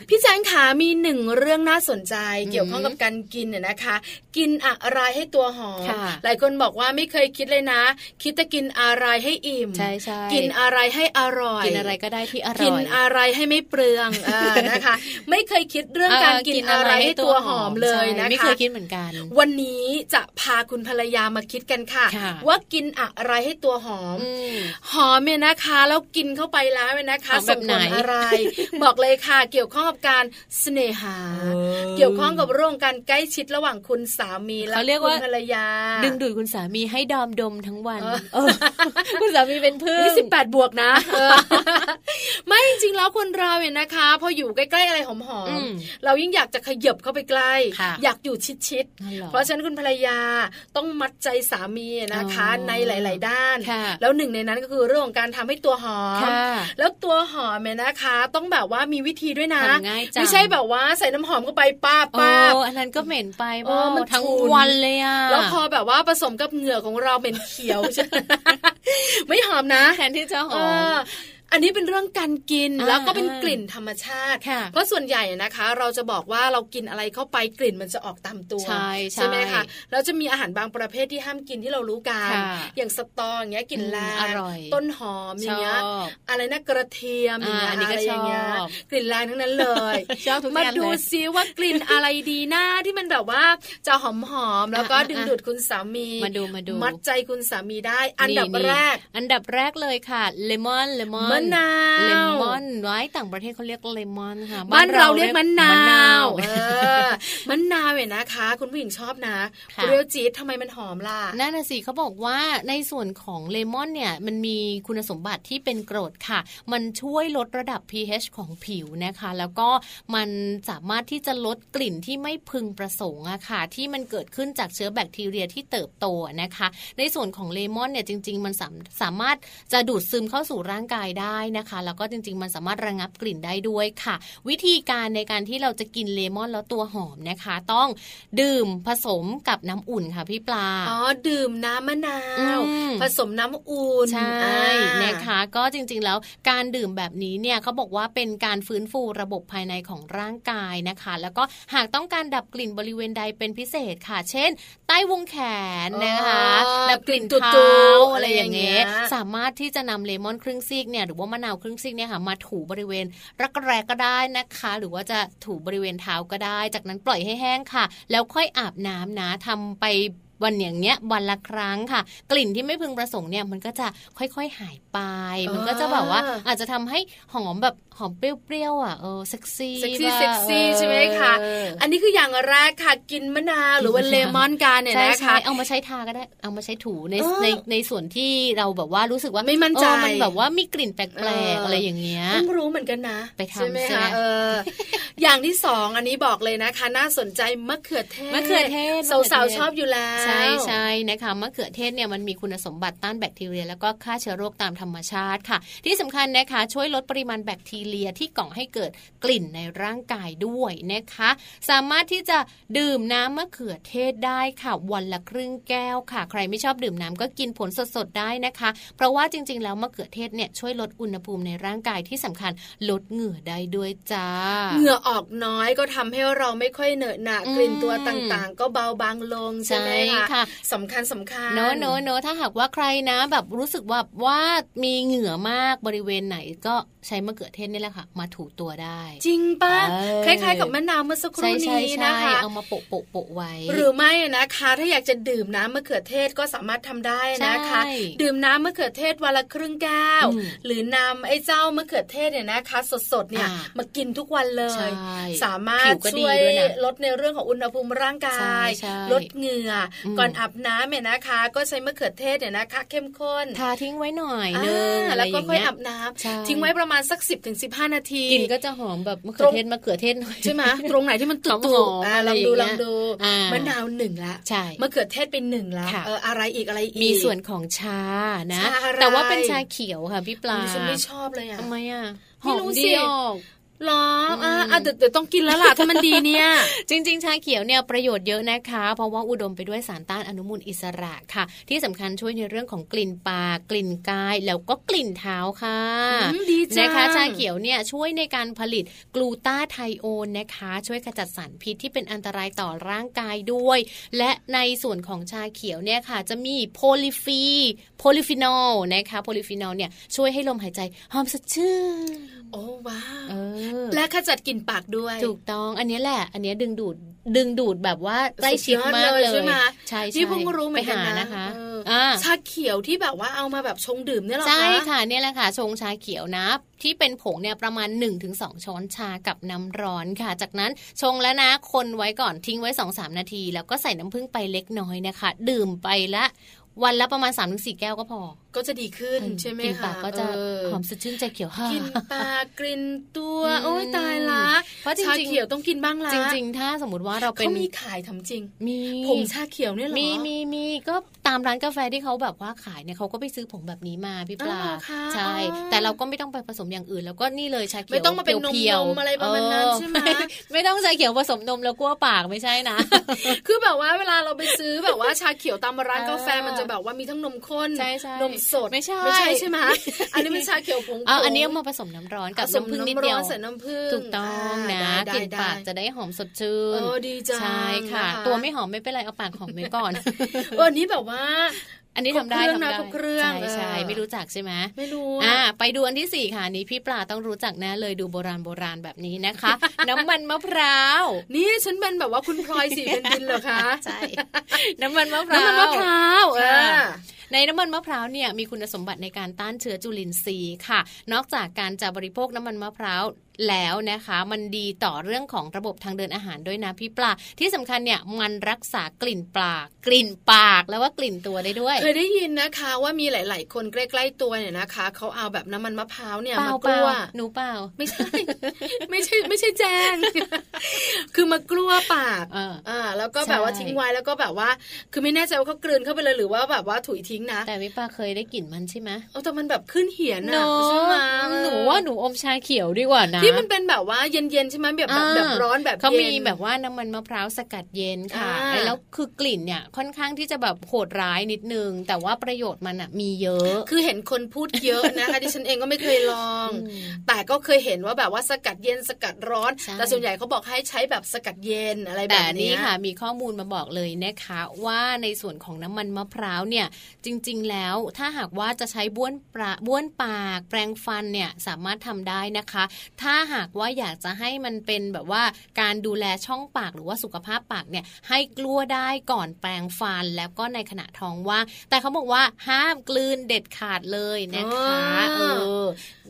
[SPEAKER 3] พี่แจงขามีหนึ่งเรื่องน่าสนใจ เกี่ยวข้องกับการกินเนี่ยนะคะ กินอะไรให้ตัวหอม
[SPEAKER 2] ค่ะ
[SPEAKER 3] หลายคนบอกว่าไม่เคยคิดเลยนะ คิดจะกินอะไรให้อิ่ม
[SPEAKER 2] ใช่ใช่
[SPEAKER 3] กินอะไรให้อร่อย
[SPEAKER 2] กินอะไรก็ได้ที่อร่อย
[SPEAKER 3] กินอะไรให้ไม่เปลืองเออนะคะ ไม่เคยคิดเรื่องการกินอะไรให้ตัวหอมเลยนะคะ
[SPEAKER 2] ใช่ไม่เคยคิดเหมือนกัน
[SPEAKER 3] วันนี้จะพาคุณภรรยามาคิดกันค่ะ
[SPEAKER 2] ค่ะ
[SPEAKER 3] ว่ากินอะไรให้ตัวหอม
[SPEAKER 2] อืม
[SPEAKER 3] หอมเนี่ยนะคะแล้วกินเข้าไปแล้วเนี่ยนะคะ
[SPEAKER 2] หอมแบบไหน
[SPEAKER 3] ส่งผลอะไร บอกเลยค่ะเกี่ยวข้องกับการเสน่หา เกี่ยวข้องกับเรื่องการใกล้ชิดระหว่างคุณสามีและ
[SPEAKER 2] เขาเรียก
[SPEAKER 3] คุณ
[SPEAKER 2] ว่า
[SPEAKER 3] ภรรยา
[SPEAKER 2] ดึงดูดคุณสามีให้ดอมดมทั้งวัน
[SPEAKER 3] เออ
[SPEAKER 2] เออคุณสามีเป็นเพื่อน
[SPEAKER 3] นี่สิบแปดบวกนะเออไม่จริงๆแล้วคนเราเนี่ยนะคะ พออยู่ใกล้ๆอะไรหอ
[SPEAKER 2] อื
[SPEAKER 3] ม
[SPEAKER 2] ม
[SPEAKER 3] ๆเรายิ่งอยากจะขยับเข้าไปใกล้
[SPEAKER 2] ค่ะ
[SPEAKER 3] อยากอยู่ชิด
[SPEAKER 2] นั่นหรอ
[SPEAKER 3] ๆเพราะฉะนั้นคุณภรรยาต้องมัดใจสามีนะคะ
[SPEAKER 2] อ๋อ
[SPEAKER 3] ในหลาย ๆ ด้าน
[SPEAKER 2] ค่ะ
[SPEAKER 3] แล้วหนึ่งในนั้นก็คือเรื่องของการทำให้ตัวหอม
[SPEAKER 2] ค่ะ
[SPEAKER 3] แล้วตัวหอมเนี่ยนะคะ ต้องแบบว่ามีวิธีด้วยนะ
[SPEAKER 2] ทำง่ายจัง
[SPEAKER 3] ไม่ใช่แบบว่าใส่น้ำหอมเข้าไปป้าบ
[SPEAKER 2] โอ้
[SPEAKER 3] ป้าบ
[SPEAKER 2] อันนั้นก็เหม็นไป
[SPEAKER 3] เอ
[SPEAKER 2] บ้า
[SPEAKER 3] อมัน
[SPEAKER 2] ทั้ง
[SPEAKER 3] ฉุน
[SPEAKER 2] วันเลยอะ
[SPEAKER 3] แล้วพอแบบว่าผสมกับเหงื่อของเราเป็นเขียวใช่ไหมไม่หอมนะ
[SPEAKER 2] แทนที่จะห
[SPEAKER 3] เอ
[SPEAKER 2] อม
[SPEAKER 3] ออันนี้เป็นเรื่องการกิน
[SPEAKER 2] อ่า
[SPEAKER 3] แล้วก็เป็น
[SPEAKER 2] อ่าก
[SPEAKER 3] ลิ่นธรรมชาติ
[SPEAKER 2] ค่ะ
[SPEAKER 3] เพราะส่วนใหญ่นะคะ เราจะบอกว่าเรากินอะไรเข้าไปกลิ่นมันจะออกตามตัว
[SPEAKER 2] ใช่ใช่
[SPEAKER 3] ไหมคะแล้วจะมีอาหารบางประเภทที่ห้ามกินที่เรารู้กัน
[SPEAKER 2] ค่ะ
[SPEAKER 3] อย่างสตออย่างเงี้ยกลิ่นแร
[SPEAKER 2] อืมองร่อย
[SPEAKER 3] ต้นหอมอย่างเงี้ย
[SPEAKER 2] ชอบ
[SPEAKER 3] อะไรนะกระเทียมอย่างเงี้ย
[SPEAKER 2] อ่าอันนี้ก็
[SPEAKER 3] อะไรอย่างเงี้ย
[SPEAKER 2] ชอบ
[SPEAKER 3] กลิ่นแรงทั้งนั้นเลย
[SPEAKER 2] ชอบทุก
[SPEAKER 3] มา
[SPEAKER 2] อย่าง
[SPEAKER 3] ดู
[SPEAKER 2] เลย
[SPEAKER 3] ซิว่ากลิ่นอะไรดีหน้าที่มันแบบว่าจะหอมหอมๆแล้วก็
[SPEAKER 2] อะ
[SPEAKER 3] ดึง
[SPEAKER 2] อะ
[SPEAKER 3] ดูดคุณสามี
[SPEAKER 2] มาดูมาดู
[SPEAKER 3] มัดใจคุณสามีได้ อันดับ
[SPEAKER 2] นี่
[SPEAKER 3] แรก
[SPEAKER 2] อันดับแรกเลยค่ะเลมอนเลมอน
[SPEAKER 3] มะมะนาว
[SPEAKER 2] เลมอนไว้ต่างประเทศเขาเรียกเลมอนค่ะ
[SPEAKER 3] บ้านเราเรียกมะนาว
[SPEAKER 2] มะ
[SPEAKER 3] เออมะนาวเนี่ยนะคะ คุณผู้หญิงชอบนะ
[SPEAKER 2] ค่ะ
[SPEAKER 3] เปรี้ยวจี๊ดทำไมมันหอมล่ะ
[SPEAKER 2] นั่นน่ะสิเขาบอกว่าในส่วนของเลมอนเนี่ยมันมีคุณสมบัติที่เป็นกรดค่ะ มันช่วยลดระดับ pH ของผิวนะคะ แล้วก็มันสามารถที่จะลดกลิ่นที่ไม่พึงประสงค์อะค่ะ ที่มันเกิดขึ้นจากเชื้อแบคทีเรียที่เติบโตนะคะ ในส่วนของเลมอนเนี่ยจริง ๆ มันสามสามารถจะดูดซึมเข้าสู่ร่างกายได้นะคะ แล้วก็จริง ๆ มันสามารถระงับกลิ่นได้ด้วยค่ะ วิธีการในการที่เราจะกินเลมอนแล้วตัวหอมนะคะ ต้องดื่มผสมกับน้ำอุ่นค่ะพี่ปลา
[SPEAKER 3] อ๋อดื่มน้ำมะนาว
[SPEAKER 2] อืม
[SPEAKER 3] ผสมน้ำอุ่น
[SPEAKER 2] ใช่
[SPEAKER 3] อ่า
[SPEAKER 2] นะคะ ก็จริงๆแล้วการดื่มแบบนี้เนี่ยเขาบอกว่าเป็นการฟื้นฟูระบบภายในของร่างกายนะคะ แล้วก็หากต้องการดับกลิ่นบริเวณใดเป็นพิเศษค่ะ เช่นใต้วงแขนนะคะ
[SPEAKER 3] อ๋อ
[SPEAKER 2] ดับกลิ่น
[SPEAKER 3] กลิ่น
[SPEAKER 2] เท้า
[SPEAKER 3] ตุ๊ดๆ
[SPEAKER 2] อะไรอย่างเงี้ย
[SPEAKER 3] อะไรอย่างเงี้ย
[SPEAKER 2] สามารถที่จะนำเลมอนครึ่งซีกเนี่ยหรือว่ามะนาวครึ่งซีกเนี่ยค่ะมาถูบริเวณรักแร้ก็ได้นะคะ หรือว่าจะถูบริเวณเท้าก็ได้ จากนั้นปล่อยให้แห้งค่ะ แล้วค่อยอาบน้ำนะทำไปวันอย่างเงี้ยวันละครั้งค่ะ กลิ่นที่ไม่พึงประสงค์เนี่ยมันก็จะค่อยๆหายไป มันก็จะแบบว่าอาจจะทำให้หอมแบบ หอมเปรี้ยวๆอะเออเซ็กซี่
[SPEAKER 3] เซ็กซี่
[SPEAKER 2] ป่ะ
[SPEAKER 3] เซ็กซี่ใช่ไหมคะ
[SPEAKER 2] เออ
[SPEAKER 3] อันนี้คืออย่างแรกค่ะกินมะนาวหรือว่าเลมอนกันเนี่ย
[SPEAKER 2] ใช่
[SPEAKER 3] นะ
[SPEAKER 2] ใช่
[SPEAKER 3] คะ
[SPEAKER 2] เอามาใช้ทาก็ได้เอามาใช้ถูใน
[SPEAKER 3] เออ
[SPEAKER 2] ในในส่วนที่เราแบบว่ารู้สึกว่า
[SPEAKER 3] ไม่มั่นใจ
[SPEAKER 2] เออมันแบบว่ามีกลิ่นแปล
[SPEAKER 3] เอกออ
[SPEAKER 2] ๆอะไรอย่างเงี้ย
[SPEAKER 3] เพิ่งรู้เหมือนกันนะ
[SPEAKER 2] ไปทำ
[SPEAKER 3] ใช่ไหม
[SPEAKER 2] ใช่ไหม
[SPEAKER 3] คะเอออย่างที่สองอันนี้บอกเลยนะคะ น่าสนใจมะเขือเทศ
[SPEAKER 2] มะเขือเทศ
[SPEAKER 3] สาวๆชอบอยู่แล้ว
[SPEAKER 2] ใช่ใช่นะคะมะเขือเทศเนี่ยมันมีคุณสมบัติต้านแบคทีเรีย แล้วก็ฆ่าเชื้อโรคตามธรรมชาติค่ะ ที่สำคัญนะคะช่วยลดปริมาณแบคทีเรียที่ก่อให้เกิดกลิ่นในร่างกายด้วยนะคะ สามารถที่จะดื่มน้ำมะเขือเทศได้ค่ะ วันละครึ่งแก้วค่ะ ใครไม่ชอบดื่มน้ำก็กินผลสดๆได้นะคะ เพราะว่าจริง ๆ แล้วมะเขือเทศเนี่ยช่วยลดอุณหภูมิในร่างกายที่สำคัญลดเหงื่อได้ด้วยจ้า
[SPEAKER 3] เหงื่อออกน้อยก็ทำให้เราไม่ค่อยเหนอะหนะ
[SPEAKER 2] อืม
[SPEAKER 3] กลิ่นตัวต่างๆ ก็เบาบางลงใช่ไหม
[SPEAKER 2] ใช่
[SPEAKER 3] คะ
[SPEAKER 2] ค่ะ
[SPEAKER 3] สำคัญสำคัญ
[SPEAKER 2] เนอะเนอะเนอะถ้าหากว่าใครนะแบบรู้สึกว่าว่ามีเหงื่อมากบริเวณไหนก็ใช้มะเขือเทศนี่แหละค่ะ มาถูตัวได้
[SPEAKER 3] จริงปะ
[SPEAKER 2] เออ
[SPEAKER 3] คล้ายๆ กับมะนาวเมื่อสักค
[SPEAKER 2] ใช่
[SPEAKER 3] รู่
[SPEAKER 2] ใช่
[SPEAKER 3] นี้
[SPEAKER 2] ใช่
[SPEAKER 3] นะคะ
[SPEAKER 2] เอามาโปะโปะโปะไว้
[SPEAKER 3] หรือไม่นะคะ ถ้าอยากจะดื่มน้ำมะเขือเทศก็สามารถทำได้นะคะ
[SPEAKER 2] ใช่
[SPEAKER 3] ดื่มน้ำมะเขือเทศวันละครึ่งแก้ว
[SPEAKER 2] อืม
[SPEAKER 3] หรือนำไอ้เจ้ามะเขือเทศเนี่ยนะคะ สดๆเนี่ย
[SPEAKER 2] อ่า
[SPEAKER 3] มากินทุกวันเล
[SPEAKER 2] ใช่
[SPEAKER 3] ยสามารถ
[SPEAKER 2] ผิวก็ดี
[SPEAKER 3] ช่วย
[SPEAKER 2] ด้วยนะ
[SPEAKER 3] ลดในเรื่องของอุณหภูมิร่างกาย
[SPEAKER 2] ใช่ใช่
[SPEAKER 3] ลดเหงื่ออ
[SPEAKER 2] ม
[SPEAKER 3] ก่อนอาบน้ำเนี่ยนะคะ ก็ใช้มะเขือเทศเนี่ยนะคะ เข้มข้น
[SPEAKER 2] ทาทิ้งไว้หน่อยนึง
[SPEAKER 3] อ่า
[SPEAKER 2] อะไร
[SPEAKER 3] แล้ว
[SPEAKER 2] อ
[SPEAKER 3] ก็
[SPEAKER 2] ย่าง
[SPEAKER 3] ค่อย
[SPEAKER 2] เงี้ย
[SPEAKER 3] อาบน้ำ
[SPEAKER 2] ใช่
[SPEAKER 3] ทิ้งไว้ประมาณสัก 10-15ถึงนาที
[SPEAKER 2] กลิ่นก็จะหอมแบบมะเขือเทศมะเขือเทศหน่อย
[SPEAKER 3] ใช่ไหมตรงไหนที่มันตุ่
[SPEAKER 2] หอม
[SPEAKER 3] ๆ
[SPEAKER 2] ๆ
[SPEAKER 3] อ่า
[SPEAKER 2] อะไร
[SPEAKER 3] ลอง
[SPEAKER 2] อย่าง
[SPEAKER 3] ดู
[SPEAKER 2] เงี้
[SPEAKER 3] ลอยงดู
[SPEAKER 2] อ่าม
[SPEAKER 3] มะนาวหนึ่งละ
[SPEAKER 2] ใช่
[SPEAKER 3] มะเขือเทศเป็นหนึ่งละ
[SPEAKER 2] ค่ะ
[SPEAKER 3] เอออะไรอีกอะไรอีก
[SPEAKER 2] มีส่วนของชานะ
[SPEAKER 3] ชาอะไร
[SPEAKER 2] แต่ว่าเป็นชาเขียวค่ะพี่ปลา
[SPEAKER 3] ดิฉันไม่ชอบเลยอะ
[SPEAKER 2] ทำไมอะห
[SPEAKER 3] ไม่
[SPEAKER 2] อม
[SPEAKER 3] รู้
[SPEAKER 2] ดี
[SPEAKER 3] สิ
[SPEAKER 2] ออก
[SPEAKER 3] หรออ่าอะเดี๋ยวเดี๋ยวต้องกินแล้วล่ะถ้ามันดีเนี่ย
[SPEAKER 2] จริง ๆ ชาเขียวเนี่ยประโยชน์เยอะนะคะ เพราะว่าอุดมไปด้วยสารต้านอนุมูลอิสระค่ะ ที่สำคัญช่วยในเรื่องของกลิ่นปากกลิ่นกาย แล้วก็กลิ่นเท้าค่ะ
[SPEAKER 3] อืมดีจัง
[SPEAKER 2] นะคะชาเขียวเนี่ยช่วยในการผลิตกลูตาไธโอนนะคะ ช่วยขจัดสารพิษที่เป็นอันตรายต่อร่างกายด้วย และในส่วนของชาเขียวเนี่ยค่ะจะมีโพลิฟีโพลิฟีนอลนะคะโพลิฟีนอลเนี่ยช่วยให้ลมหายใจหอมสดชื่น
[SPEAKER 3] โอ้ว้าว
[SPEAKER 2] เออ
[SPEAKER 3] และขจัดกลิ่นปากด้วย
[SPEAKER 2] ถูกต้อง อันนี้แหละ อันนี้ดึงดูดดึงดูดแบบว่าใกล้ชิดมากเลย
[SPEAKER 3] สุดยอดเลยใช่ไหม
[SPEAKER 2] ใช่ใช่
[SPEAKER 3] นี่เพิ่งรู้เหมือนกัน
[SPEAKER 2] ไปหา
[SPEAKER 3] นะ
[SPEAKER 2] นะคะ
[SPEAKER 3] เออ
[SPEAKER 2] อ่า
[SPEAKER 3] ชาเขียวที่แบบว่าเอามาแบบชงดื่มเนี่ยเหรอคะ
[SPEAKER 2] ใช่ค่ะเนี่ยแหละค่ะชงชาเขียวนะที่เป็นผงเนี่ยประมาณ 1-2 ช้อนชากับน้ำร้อนค่ะ จากนั้นชงแล้วนะคนไว้ก่อนทิ้งไว้ 2-3 นาที แล้วก็ใส่น้ำผึ้งไปเล็กน้อยนะคะ ดื่มไปละวันละประมาณ 3-4 แก้วก็พอ
[SPEAKER 3] ก็จะดีขึ้นใช่ไหม
[SPEAKER 2] กลิ่น
[SPEAKER 3] คะ
[SPEAKER 2] ปากก็จะ
[SPEAKER 3] เออ
[SPEAKER 2] หอมสดชื่นใจเขียวค่ะ
[SPEAKER 3] กลิ่นปากกลิ่นตัว
[SPEAKER 2] อืม
[SPEAKER 3] โอ้ยตายละ
[SPEAKER 2] เพราะจริงๆ
[SPEAKER 3] ชาเขียวต้องกินบ้างละ
[SPEAKER 2] จริง ๆ ถ้าสมมติว่าเราเป็น
[SPEAKER 3] เขามีขายทำจริง
[SPEAKER 2] มี
[SPEAKER 3] ผงชาเขียวเนี่ยเหรอ
[SPEAKER 2] มีมีมีก็ตามร้านกาแฟที่เขาแบบว่าขายเนี่ยเขาก็ไปซื้อผงแบบนี้มาพี่ปลา
[SPEAKER 3] อ๋อเหรอคะ
[SPEAKER 2] ใช่
[SPEAKER 3] อ๋อ
[SPEAKER 2] แต่เราก็ไม่ต้องไปผสมอย่างอื่น แล้วก็นี่เลยชาเขียว
[SPEAKER 3] ไม่ต้องมาเป็นนม
[SPEAKER 2] พียว
[SPEAKER 3] นมอะไรประมาณนั้น
[SPEAKER 2] เออ
[SPEAKER 3] ใช่ไหม
[SPEAKER 2] ไม่ต้องชาเขียวผสมนมแล้วกลัวปากไม่ใช่นะ
[SPEAKER 3] คือแบบว่าเวลาเราไปซื้อแบบว่าชาเขียวตามร้าน
[SPEAKER 2] เออกา
[SPEAKER 3] แฟมันจะแบบว่ามีทั้งนมข้น
[SPEAKER 2] ใช่ใช่
[SPEAKER 3] นมสด
[SPEAKER 2] ไม่ใช่
[SPEAKER 3] ไม่ใช่ใช่ไหมอันนี้เป็นชาเขียวผง
[SPEAKER 2] เอาอันนี้เอามาผสมน้ำร้อนกับ
[SPEAKER 3] ผสม
[SPEAKER 2] น้ำผึ้งนิด
[SPEAKER 3] น้ำ
[SPEAKER 2] เดี
[SPEAKER 3] ร้
[SPEAKER 2] ย
[SPEAKER 3] อ
[SPEAKER 2] วน
[SPEAKER 3] ใส่น้ำผึ้ง
[SPEAKER 2] ถูกต้องนะ
[SPEAKER 3] อ่าก
[SPEAKER 2] ลิ่น
[SPEAKER 3] ได้
[SPEAKER 2] ปาก
[SPEAKER 3] ได้
[SPEAKER 2] จะได้หอมสดชื่
[SPEAKER 3] เอนอดีจัง
[SPEAKER 2] ใช่ค่ะ
[SPEAKER 3] นะคะ
[SPEAKER 2] ตัวไม่หอมไม่เป็นไรเอาปากหอมไว้ก่อน
[SPEAKER 3] เอออันนี้แบบว่า
[SPEAKER 2] อันนี้ทำได้
[SPEAKER 3] ครบเครื่อง
[SPEAKER 2] ทำ
[SPEAKER 3] นะ
[SPEAKER 2] ได้
[SPEAKER 3] ครบเครื่อง
[SPEAKER 2] ใช่ใช่
[SPEAKER 3] เออ
[SPEAKER 2] ไม่รู้จักใช่ไหม
[SPEAKER 3] ไม่รู้
[SPEAKER 2] อ่า
[SPEAKER 3] อะ
[SPEAKER 2] ไปดูอันที่สี่ค่ะอันนี้พี่ปลาต้องรู้จักแน่เลยดูโบราณโบราณแบบนี้นะคะ น้ำมันมะพร้าว
[SPEAKER 3] นี่ฉันเป็นแบบว่าคุณพลอยสีเป็นดินเหรอคะ
[SPEAKER 2] ใช่ น้ำมันมะพร้าว
[SPEAKER 3] น้ำมันมะพร้าวเอ
[SPEAKER 2] ค่ะ
[SPEAKER 3] อ
[SPEAKER 2] ในน้ำมันมะพร้าวเนี่ยมีคุณสมบัติในการต้านเชื้อจุลินทรีย์ค่ะ นอกจากการจะบริโภคน้ำมันมะพร้าวแล้วนะคะ มันดีต่อเรื่องของระบบทางเดินอาหารด้วยนะพี่ปลาที่สำคัญเนี่ยมันรักษากลิ่นปากกลิ่นปากแล้วว่ากลิ่นตัวได้ด้วย
[SPEAKER 3] เคยได้ยินนะคะว่ามีหลาย ๆ คนใกล้ ๆ ตัวเนี่ยนะคะเขาเอาแบบน้ำมันมะพร้าวเนี่ย
[SPEAKER 2] เปล่ามา
[SPEAKER 3] ก
[SPEAKER 2] เป
[SPEAKER 3] ลั
[SPEAKER 2] ล่าวหนูเปล่า
[SPEAKER 3] ไม่ใช่ ไม่ใช่ไม่ใช่แจงคือมากลัวปาก
[SPEAKER 2] เออ
[SPEAKER 3] อ่าแล้วก็แบบว่า
[SPEAKER 2] ใช่
[SPEAKER 3] ทิ้งไว้แล้วก็แบบว่า คือไม่แน่ใจว่าเขากลืนเข้าไปเลยหรือว่าแบบว่าถุยทิ้งนะ
[SPEAKER 2] แต่พี่ปลาเคยได้กลิ่นมันใช่ไหม
[SPEAKER 3] เอาแต่มันแบบขึ้นเหียน
[SPEAKER 2] เน
[SPEAKER 3] อะ
[SPEAKER 2] อะ
[SPEAKER 3] ใช่ไหม
[SPEAKER 2] หนูว่าหนูอมชาเขียวดีกว่านะ
[SPEAKER 3] ที่มันเป็นแบบว่าเย็นๆใช่ไหมแบบแบบ
[SPEAKER 2] อ่า
[SPEAKER 3] แบบร้อนแบบ
[SPEAKER 2] เขามี
[SPEAKER 3] ย็น
[SPEAKER 2] แบบว่าน้ำมันมะพร้าวสกัดเย็นค่ะ
[SPEAKER 3] อ่า
[SPEAKER 2] ไอ้แล้วคือกลิ่นเนี่ยค่อนข้างที่จะแบบโหดร้ายนิดนึง แต่ว่าประโยชน์มันอะมีเยอะ
[SPEAKER 3] คือเห็นคนพูดเยอะนะคะดิฉันเองก็ไม่เคยลอง
[SPEAKER 2] อืม
[SPEAKER 3] แต่ก็เคยเห็นว่าแบบว่าสกัดเย็นสกัดร้อน
[SPEAKER 2] ใช่
[SPEAKER 3] แต่ส่วนใหญ่เขาบอกให้ใช้แบบสกัดเย็นอะไรแบ
[SPEAKER 2] แต่
[SPEAKER 3] บ
[SPEAKER 2] นี่
[SPEAKER 3] เนี้ย
[SPEAKER 2] ค่ะ มีข้อมูลมาบอกเลยนะคะว่าในส่วนของน้ำมันมะพร้าวเนี่ย จริง ๆ แล้วถ้าหากว่าจะใช้บ้วนปลาบ้วนปากแปรงฟันเนี่ยสามารถทำได้นะคะ ถ้าหากว่าอยากจะให้มันเป็นแบบว่าการดูแลช่องปากหรือว่าสุขภาพปากเนี่ยให้กลัวได้ก่อนแปรงฟันแล้วก็ในขณะท้องว่างแต่เขาบอกว่าห้ามกลืนเด็ดขาดเลยนะคะเออ